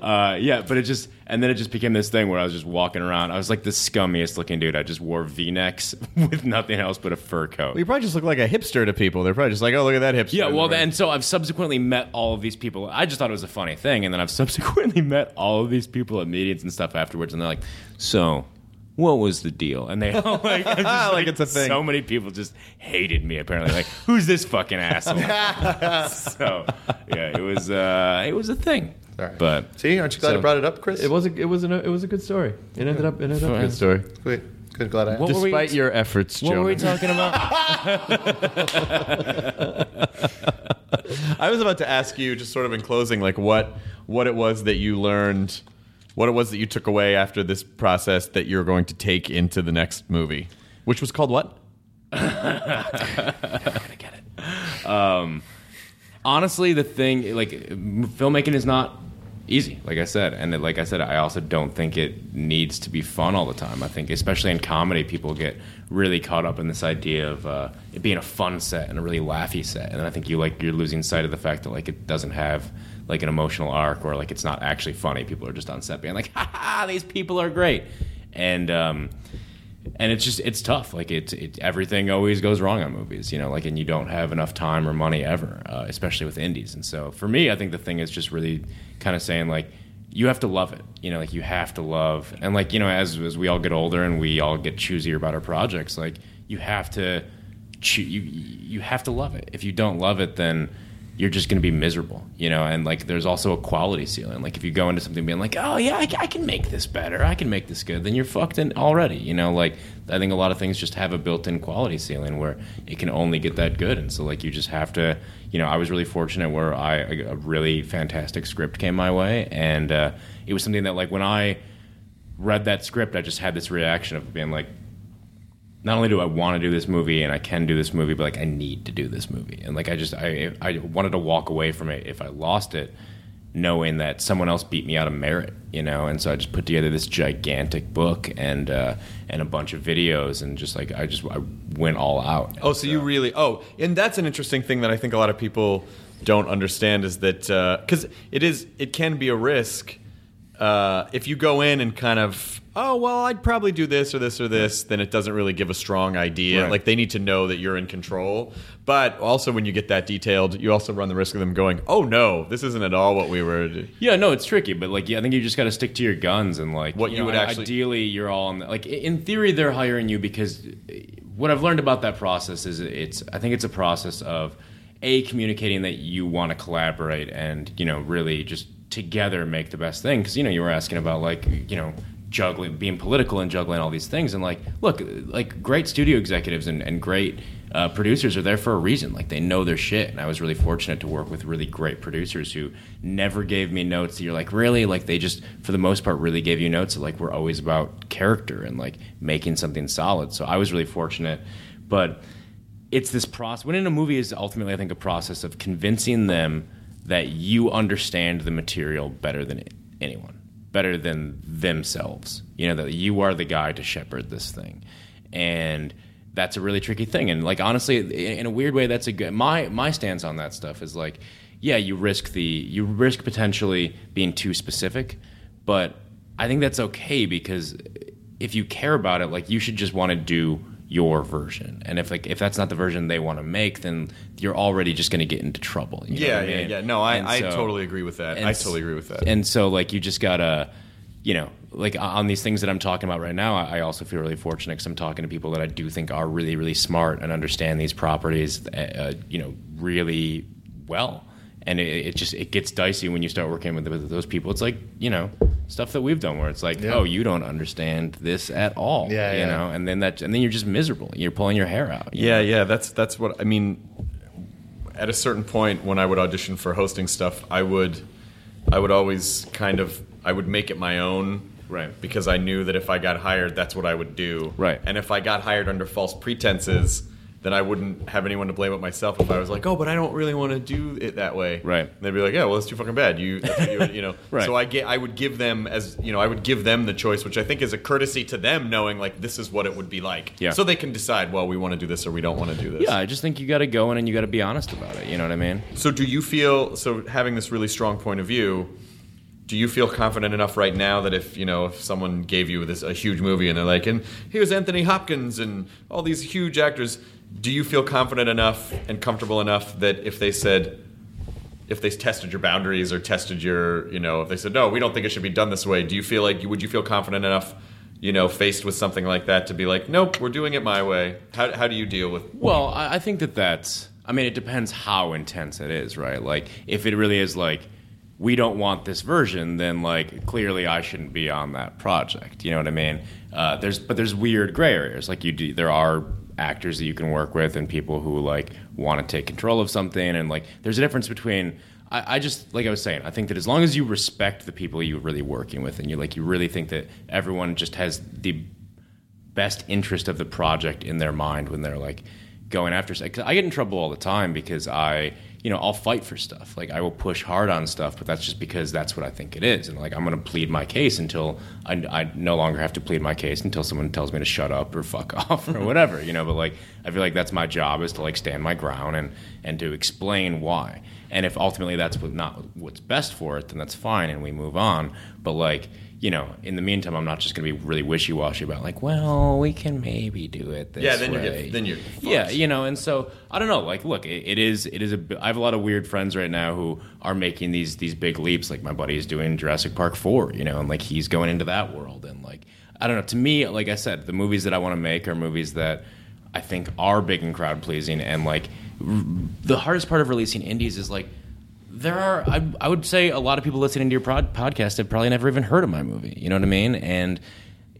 Uh, yeah, but it just and then it just became this thing where I was just walking around. I was like the scummiest looking dude. I just wore V-necks with nothing else but a fur coat. You probably just look like a hipster to people. They're probably just like, oh, look at that hipster. Yeah, well, and so I've subsequently met all of these people. I just thought it was a funny thing, and then I've subsequently met all of these people at meetings and stuff afterwards, and they're like, "So, what was the deal? And they all like, just, Like it's a thing. So many people just hated me. Apparently, like who's this fucking asshole? so yeah, it was uh, it was a thing. All right. But See, aren't you glad So- I brought it up, Chris? It was a it was a it was a good story. It ended up it ended up a good story. Wait, good, glad I. What were we- Despite your efforts, what were we talking about? I was about to ask you, just sort of in closing, like what what it was that you learned, what it was that you took away after this process that you're going to take into the next movie, which was called what? honestly, the thing like filmmaking is not easy. Like I said, and like I said, I also don't think it needs to be fun all the time. I think, especially in comedy, people get really caught up in this idea of uh, it being a fun set and a really laughy set, and I think you like you're losing sight of the fact that like it doesn't have like an emotional arc or like it's not actually funny. People are just on set being like, "Ha ha, these people are great," and um, and it's just it's tough. Like it, everything always goes wrong on movies, you know. Like and you don't have enough time or money ever, uh, especially with indies. And so for me, I think the thing is just really kind of saying like you have to love it, you know. Like you have to love and like you know as as we all get older and we all get choosier about our projects, like you have to you you have to love it. If you don't love it, then you're just going to be miserable, you know. And like, there's also a quality ceiling. Like, if you go into something being like, "Oh yeah, I, I can make this better, I can make this good," then you're fucked in already, you know. Like, I think a lot of things just have a built-in quality ceiling where it can only get that good, and so like you just have to, you know. I was really fortunate where I a really fantastic script came my way, and uh, it was something that like when I read that script, I just had this reaction of being like, not only do I want to do this movie and I can do this movie, but like I need to do this movie. And like I just I I wanted to walk away from it if I lost it, knowing that someone else beat me out of merit, you know. And so I just put together this gigantic book and uh, and a bunch of videos and just like I just I went all out. Oh, so you really? Oh, and that's an interesting thing that I think a lot of people don't understand is that because it is it can be a risk uh, if you go in and kind of oh well I'd probably do this or this or this then it doesn't really give a strong idea. Right. like they need to know that you're in control. But also when you get that detailed you also run the risk of them going oh no this isn't at all what we were Yeah, no, it's tricky, but like, yeah, I think you just got to stick to your guns and like What you know, would actually- Ideally, you're all in the, like in theory they're hiring you because what I've learned about that process is it's I think it's a process of a communicating that you want to collaborate and you know really just together make the best thing. Because you know you were asking about like you know juggling being political and juggling all these things. And like look like great studio executives and, and great uh, producers are there for a reason. Like they know their shit. And i was really fortunate to work with really great producers who never gave me notes that you're like really? Like they just for the most part really gave you notes that like were always about character and like making something solid. So i was really fortunate. But it's this process when in a movie is ultimately i think a process of convincing them that you understand the material better than anyone better than themselves. You know that you are the guy to shepherd this thing. And that's a really tricky thing. And like honestly in a weird way that's a good my my stance on that stuff is like yeah you risk the you risk potentially being too specific but i think that's okay because if you care about it like you should just want to do your version. And if like if that's not the version they want to make then you're already just going to get into trouble you know yeah what I yeah mean? yeah. No I, And I so- totally agree with that. I totally agree with that. and so like you just gotta you know like on these things that i'm talking about right now i I also feel really fortunate because i'm talking to people that i do think are really really smart and understand these properties uh, uh, you know really well and it, it just it gets dicey when you start working with, with those people it's like you know stuff that we've done where it's like Yeah. oh you don't understand this at all Yeah, you yeah. know and then that and then you're just miserable you're pulling your hair out you Yeah, know? yeah, that's that's what I mean. At a certain point, when I would audition for hosting stuff, I would, I would always kind of, I would make it my own, Right. Because I knew that if I got hired, that's what I would do, Right. And if I got hired under false pretenses, then I wouldn't have anyone to blame but myself. If I was like, oh, but I don't really want to do it that way, Right. And they'd be like, yeah, well, it's too fucking bad. You, you, you know. Right. So I get, I would give them as, you know, I would give them the choice, which I think is a courtesy to them, knowing like this is what it would be like, Yeah. So they can decide, well, we want to do this or we don't want to do this. yeah i just think you gotta go in and you gotta be honest about it you know what i mean So do you feel so having this really strong point of view? Do you feel confident enough right now that if you know if someone gave you this a huge movie and they're like, and here's Anthony Hopkins and all these huge actors, do you feel confident enough and comfortable enough that if they said, if they tested your boundaries or tested your, you know, if they said no, we don't think it should be done this way, do you feel like you would you feel confident enough you know, faced with something like that, to be like, nope, we're doing it my way? How, how do you deal with? Well, I, think that that's. I mean, it depends how intense it is, right? Like, if it really is like, we don't want this version, then like clearly I shouldn't be on that project. You know what I mean? Uh, there's but there's weird gray areas. Like you do, there are actors that you can work with and people who like want to take control of something, and like there's a difference between. I, I just like I was saying. I think that as long as you respect the people you're really working with, and you like you really think that everyone just has the best interest of the project in their mind when they're like going after I get in trouble all the time because I, you know, I'll fight for stuff. Like I will push hard on stuff, but that's just because that's what I think it is. And like I'm going to plead my case until I, I no longer have to plead my case until someone tells me to shut up or fuck off or whatever, you know. But like I feel like that's my job is to like stand my ground and and to explain why. And if ultimately that's what not what's best for it, then that's fine and we move on. But like you know, in the meantime, I'm not just going to be really wishy washy about like, well, we can maybe do it this Yeah, then way. get then you're yeah, you know, and so I don't know. Like, look, it, it is it is a. I have a lot of weird friends right now who are making these these big leaps. Like my buddy is doing Jurassic Park four, you know, and like he's going into that world, and like I don't know. To me, like I said, the movies that I want to make are movies that I think are big and crowd pleasing, and like r- the hardest part of releasing indies is like there are I, I would say a lot of people listening to your pod, podcast have probably never even heard of my movie you know what i mean? And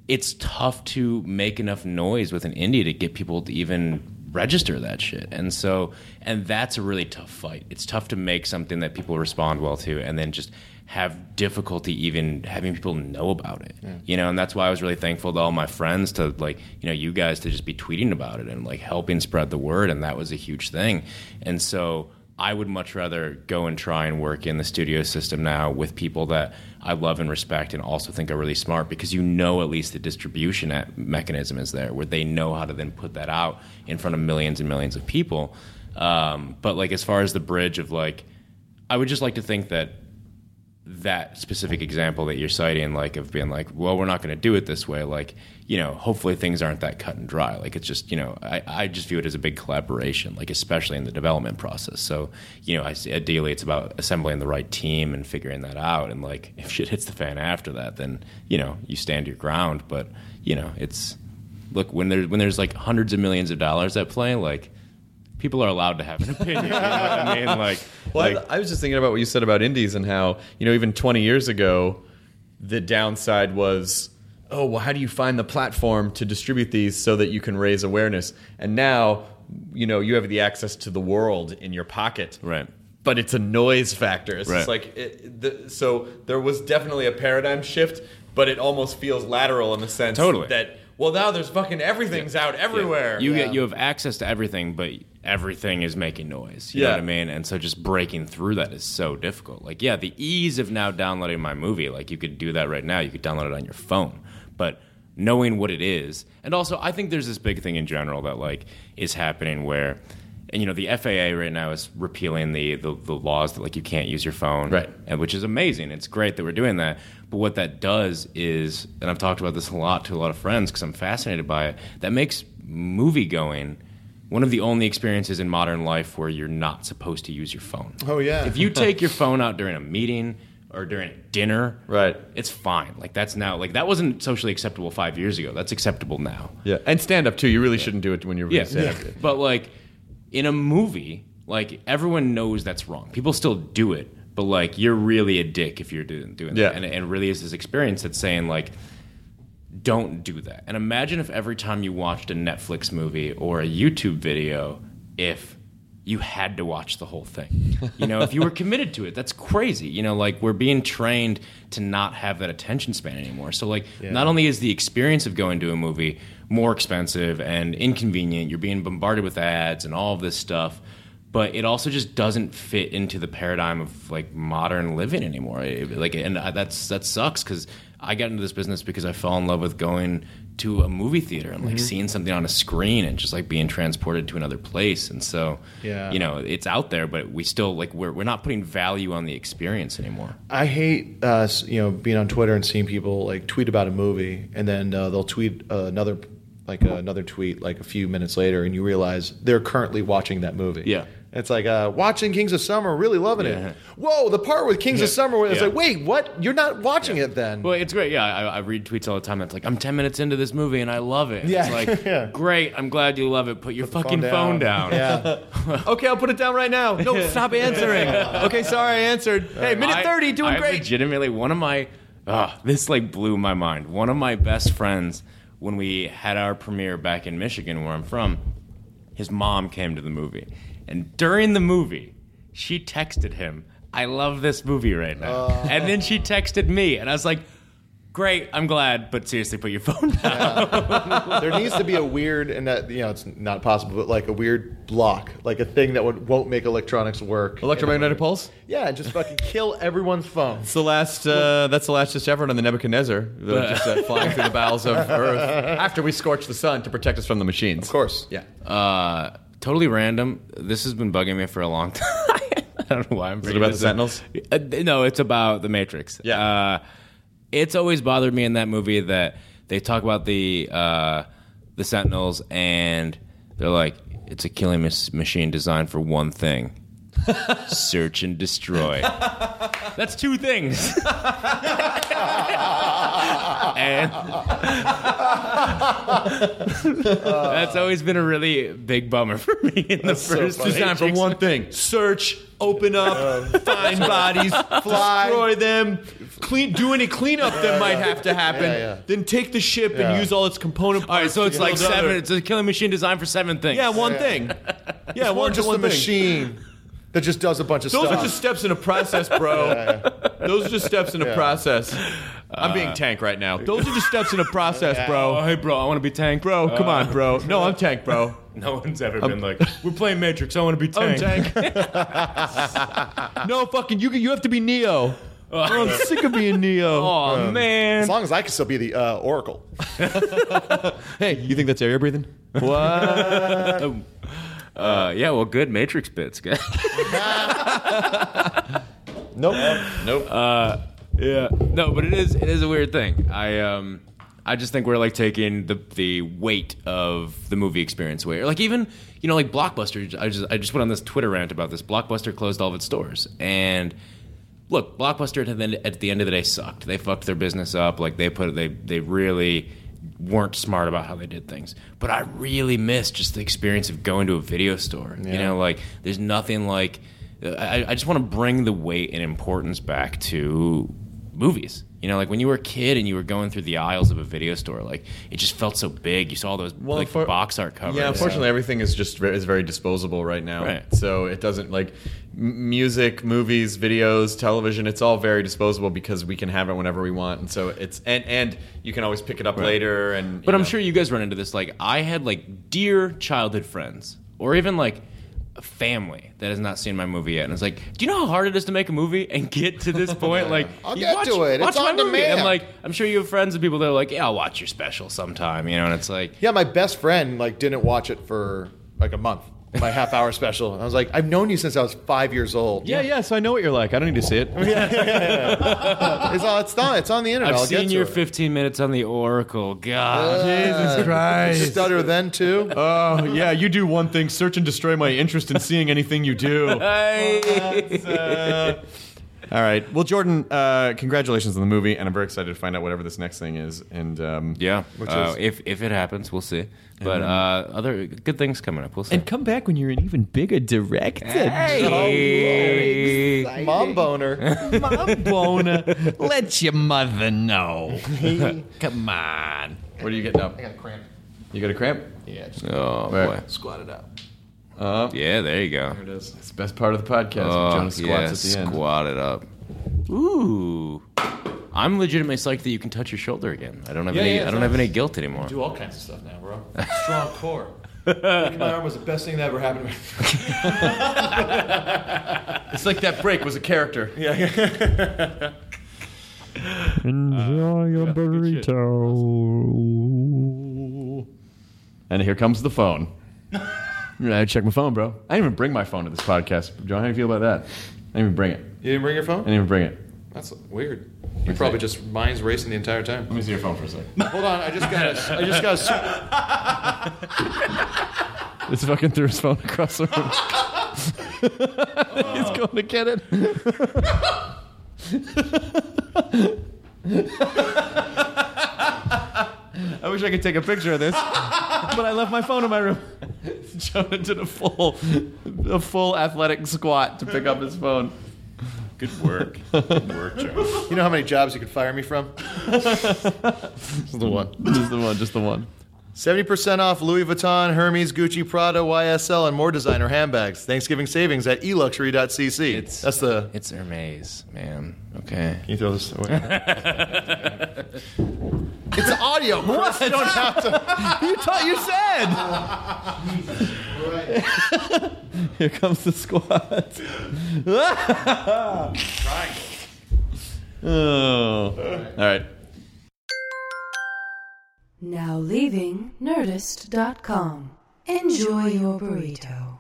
it's tough to make enough noise with an indie to get people to even register that shit. And so and that's a really tough fight. It's tough to make something that people respond well to and then just have difficulty even having people know about it. You know and that's why i was really thankful to all my friends to like you know you guys to just be tweeting about it and like helping spread the word and that was a huge thing. And so I would much rather go and try and work in the studio system now with people that I love and respect and also think are really smart because you know at least the distribution mechanism is there where they know how to then put that out in front of millions and millions of people. Um, but like as far as the bridge of like, I would just like to think that that specific example that you're citing, like of being like, well, we're not going to do it this way. Like, you know, hopefully things aren't that cut and dry. Like, it's just, you know, I, I just view it as a big collaboration, like especially in the development process. So, you know, I, ideally, it's about assembling the right team and figuring that out. And like, if shit hits the fan after that, then you know, you stand your ground. But you know, it's look when there's when there's like hundreds of millions of dollars at play, like. People are allowed to have an opinion. You know I mean? Like, Well, like I, I was just thinking about what you said about indies and how you know even 20 years ago, the downside was, oh well, how do you find the platform to distribute these so that you can raise awareness? And now, you know, you have the access to the world in your pocket, Right. But it's a noise factor. It's just Right. like it, the, so. There was definitely a paradigm shift, but it almost feels lateral in the sense Totally. that well now there's fucking everything's out everywhere. You get you have access to everything, but everything is making noise. You know Yeah. what I mean? And so just breaking through that is so difficult. Like, yeah, the ease of now downloading my movie, like you could do that right now. You could download it on your phone. But knowing what it is, and also I think there's this big thing in general that like is happening where and you know the FAA right now is repealing the, the the laws that like you can't use your phone, Right. And which is amazing. It's great that we're doing that. But what that does is, and I've talked about this a lot to a lot of friends because I'm fascinated by it. That makes movie going one of the only experiences in modern life where you're not supposed to use your phone. Oh, yeah. If you take your phone out during a meeting or during dinner, Right. it's fine. Like that's now like that wasn't socially acceptable five years ago. That's acceptable now. yeah, and stand up too. You really shouldn't do it when you're Yeah. stand up. But like in a movie, like everyone knows that's wrong. People still do it, but like you're really a dick if you're doing doing Yeah. that. And and really is this experience that's saying like don't do that. And imagine if every time you watched a Netflix movie or a YouTube video, if you had to watch the whole thing. You know, if you were committed to it, that's crazy. You know, like we're being trained to not have that attention span anymore. So, like, not only is the experience of going to a movie more expensive and inconvenient, you're being bombarded with ads and all of this stuff, but it also just doesn't fit into the paradigm of like modern living anymore. Like, and I- that's that sucks because I got into this business because I fell in love with going to a movie theater and like seeing something on a screen and just like being transported to another place. And so, Yeah. you know, it's out there, but we still like we're we're not putting value on the experience anymore. I hate uh, you know being on Twitter and seeing people like tweet about a movie and then uh, they'll tweet uh, another like another tweet like a few minutes later and you realize they're currently watching that movie. Yeah. It's like uh, watching Kings of Summer, really loving Yeah. it. Whoa, the part with Kings of Summer where it's Yeah. like, wait, what? You're not watching it then? Well, it's great. Yeah, I, I read tweets all the time. That's like, I'm 10 minutes into this movie and I love it. Yeah. It's like, Yeah. great. I'm glad you love it. Put your fucking phone down. Yeah. Okay, I'll put it down right now. No, stop answering. Okay, sorry, I answered. Hey, minute I- 30, doing I great. Legitimately, one of my, ah, this like blew my mind. One of my best friends, when we had our premiere back in Michigan, where I'm from, his mom came to the movie, and during the movie, she texted him, "I love this movie right now," and then she texted me, and I was like. Great, I'm glad, but seriously, put your phone down. there needs to be a weird, and that you know, it's not possible, but like a weird block, like a thing that would, won't make electronics work. Electromagnetic pulse? Yeah, and just fucking kill everyone's phone. It's the last. Uh, that's the last just effort on the Nebuchadnezzar, that was just uh, flying through the bowels of Earth after we scorch the sun to protect us from the machines. Of course. Yeah. Uh, totally random. This has been bugging me for a long time. I don't know why I'm. it about the. Sentinels? Uh, no, it's about the Matrix. Yeah. Uh, it's always bothered me in that movie that they talk about the uh, the Sentinels and they're like, it's a killing machine designed for one thing. Search and destroy. That's two things. and that's always been a really big bummer for me in the so first funny. Designed for one thing: search, open up, um, find bodies, Fly. destroy them, clean, do any cleanup that might have to happen. Yeah, yeah. Then take the ship Yeah. and use all its component All right, so to it's like seven. other- It's a killing machine designed for seven things. Yeah, one thing. Yeah, Or one just one a thing. machine that just does a bunch of stuff. Those stuff. are just steps in a process, bro. Those are just steps in a Yeah. process. I'm being tank right now. Those are just steps in a process, Oh, bro. hey, bro, I want to be tank. Bro, come Uh, on, bro. No, I'm tank, bro. No one's ever been like, we're playing Matrix. I want to be I'm tank. tank. no, fucking, you you have to be Neo. Oh, I'm sick of being Neo. Oh man. as long as I can still be the uh, Oracle. Hey, you think that's air you're breathing? What? Uh, yeah, well, good Matrix bits, guys. Nope. nope. yeah, no, but it is it is a weird thing. I um I just think we're like taking the the weight of the movie experience away. Or like even you know like Blockbuster. I just I just went on this Twitter rant about this. Blockbuster closed all of its stores and. Look, Blockbuster at the, end, at the end of the day sucked. They fucked their business up. Like they put they they really weren't smart about how they did things. But I really miss just the experience of going to a video store. You know, like there's nothing like I, I just want to bring the weight and importance back to movies. You know, like when you were a kid and you were going through the aisles of a video store, like it just felt so big. You saw all those like for- box art covers. Yeah, unfortunately, everything is just is very disposable right now. Right. So it doesn't like m- music, movies, videos, television. It's all very disposable because we can have it whenever we want, and so it's and and you can always pick it up later. And But I'm know. sure you guys run into this. Like, I had like dear childhood friends, or even like a family that has not seen my movie yet, and it's like, do you know how hard it is to make a movie and get to this point? Like, I'll get watch, to it. Watch It's my on movie. demand. And like, I'm sure you have friends and people that are like, yeah, I'll watch your special sometime, you know. And it's like, Yeah, my best friend like didn't watch it for like a month. My half hour special. I was like, I've known you since I was five years old. Yeah, yeah. So I know what you're like. I don't need to see it. It's on. It's on. It's on the internet. I've I'll get seen to your it. 15 minutes on the Oracle. God, Jesus Christ. Stutter then too. Oh yeah, you do one thing: search and destroy my interest in seeing anything you do. Uh, all right. Well, Jordan, uh, congratulations on the movie, and I'm very excited to find out whatever this next thing is. And um, yeah. Uh, is- if if it happens, we'll see. But uh, other good things coming up. We'll see. and come back when you're an even bigger director. Hey. Mom boner. Mom boner. Let your mother know. Come on. What are you getting up? I got a cramp. You got a cramp? Yeah. Just Oh boy. squat it out. Uh, Yeah, there you go. there it is. It's the best part of the podcast. Oh, when Jonas squats yeah, at the end. squat it up. Ooh. I'm legitimately psyched that you can touch your shoulder again. I don't have Yeah, any. yeah, I don't it's have any guilt anymore. Do all kinds of stuff now, bro. Strong core. My arm was the best thing that ever happened to me. It's like that break was a character. Yeah. Enjoy your burrito. And here comes the phone. I check my phone, bro. I didn't even bring my phone to this podcast. John, how do you feel about that? I didn't even bring it. You didn't bring your phone? I didn't even bring it. That's weird. You probably just mind's racing the entire time. Let me see your phone for a second. Hold on, I just got. A, I just got. A, This fucking threw his phone across the room. He's going to get it. I wish I could take a picture of this, but I left my phone in my room. Jonah did a full, a full athletic squat to pick up his phone. Good work. Good work, Joe. You know how many jobs you could fire me from? Just the one. Just the one. Just the one. 70% off Louis Vuitton, Hermes, Gucci, Prada, YSL, and more designer handbags. Thanksgiving savings at eluxury.cc. It's That's the. It's Hermes, man. Okay. Can you throw this away? it's audio. Chris. You don't have to. You thought you said. Here comes the squat. oh. All right. Now leaving Nerdist.com. Enjoy your burrito.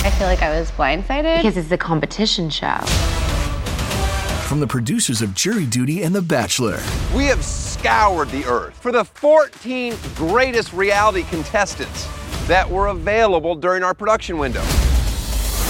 I feel like I was blindsided because it's a competition show. From the producers of Jury Duty and The Bachelor, We have scoured the earth for the 14 greatest reality contestants that were available during our production window.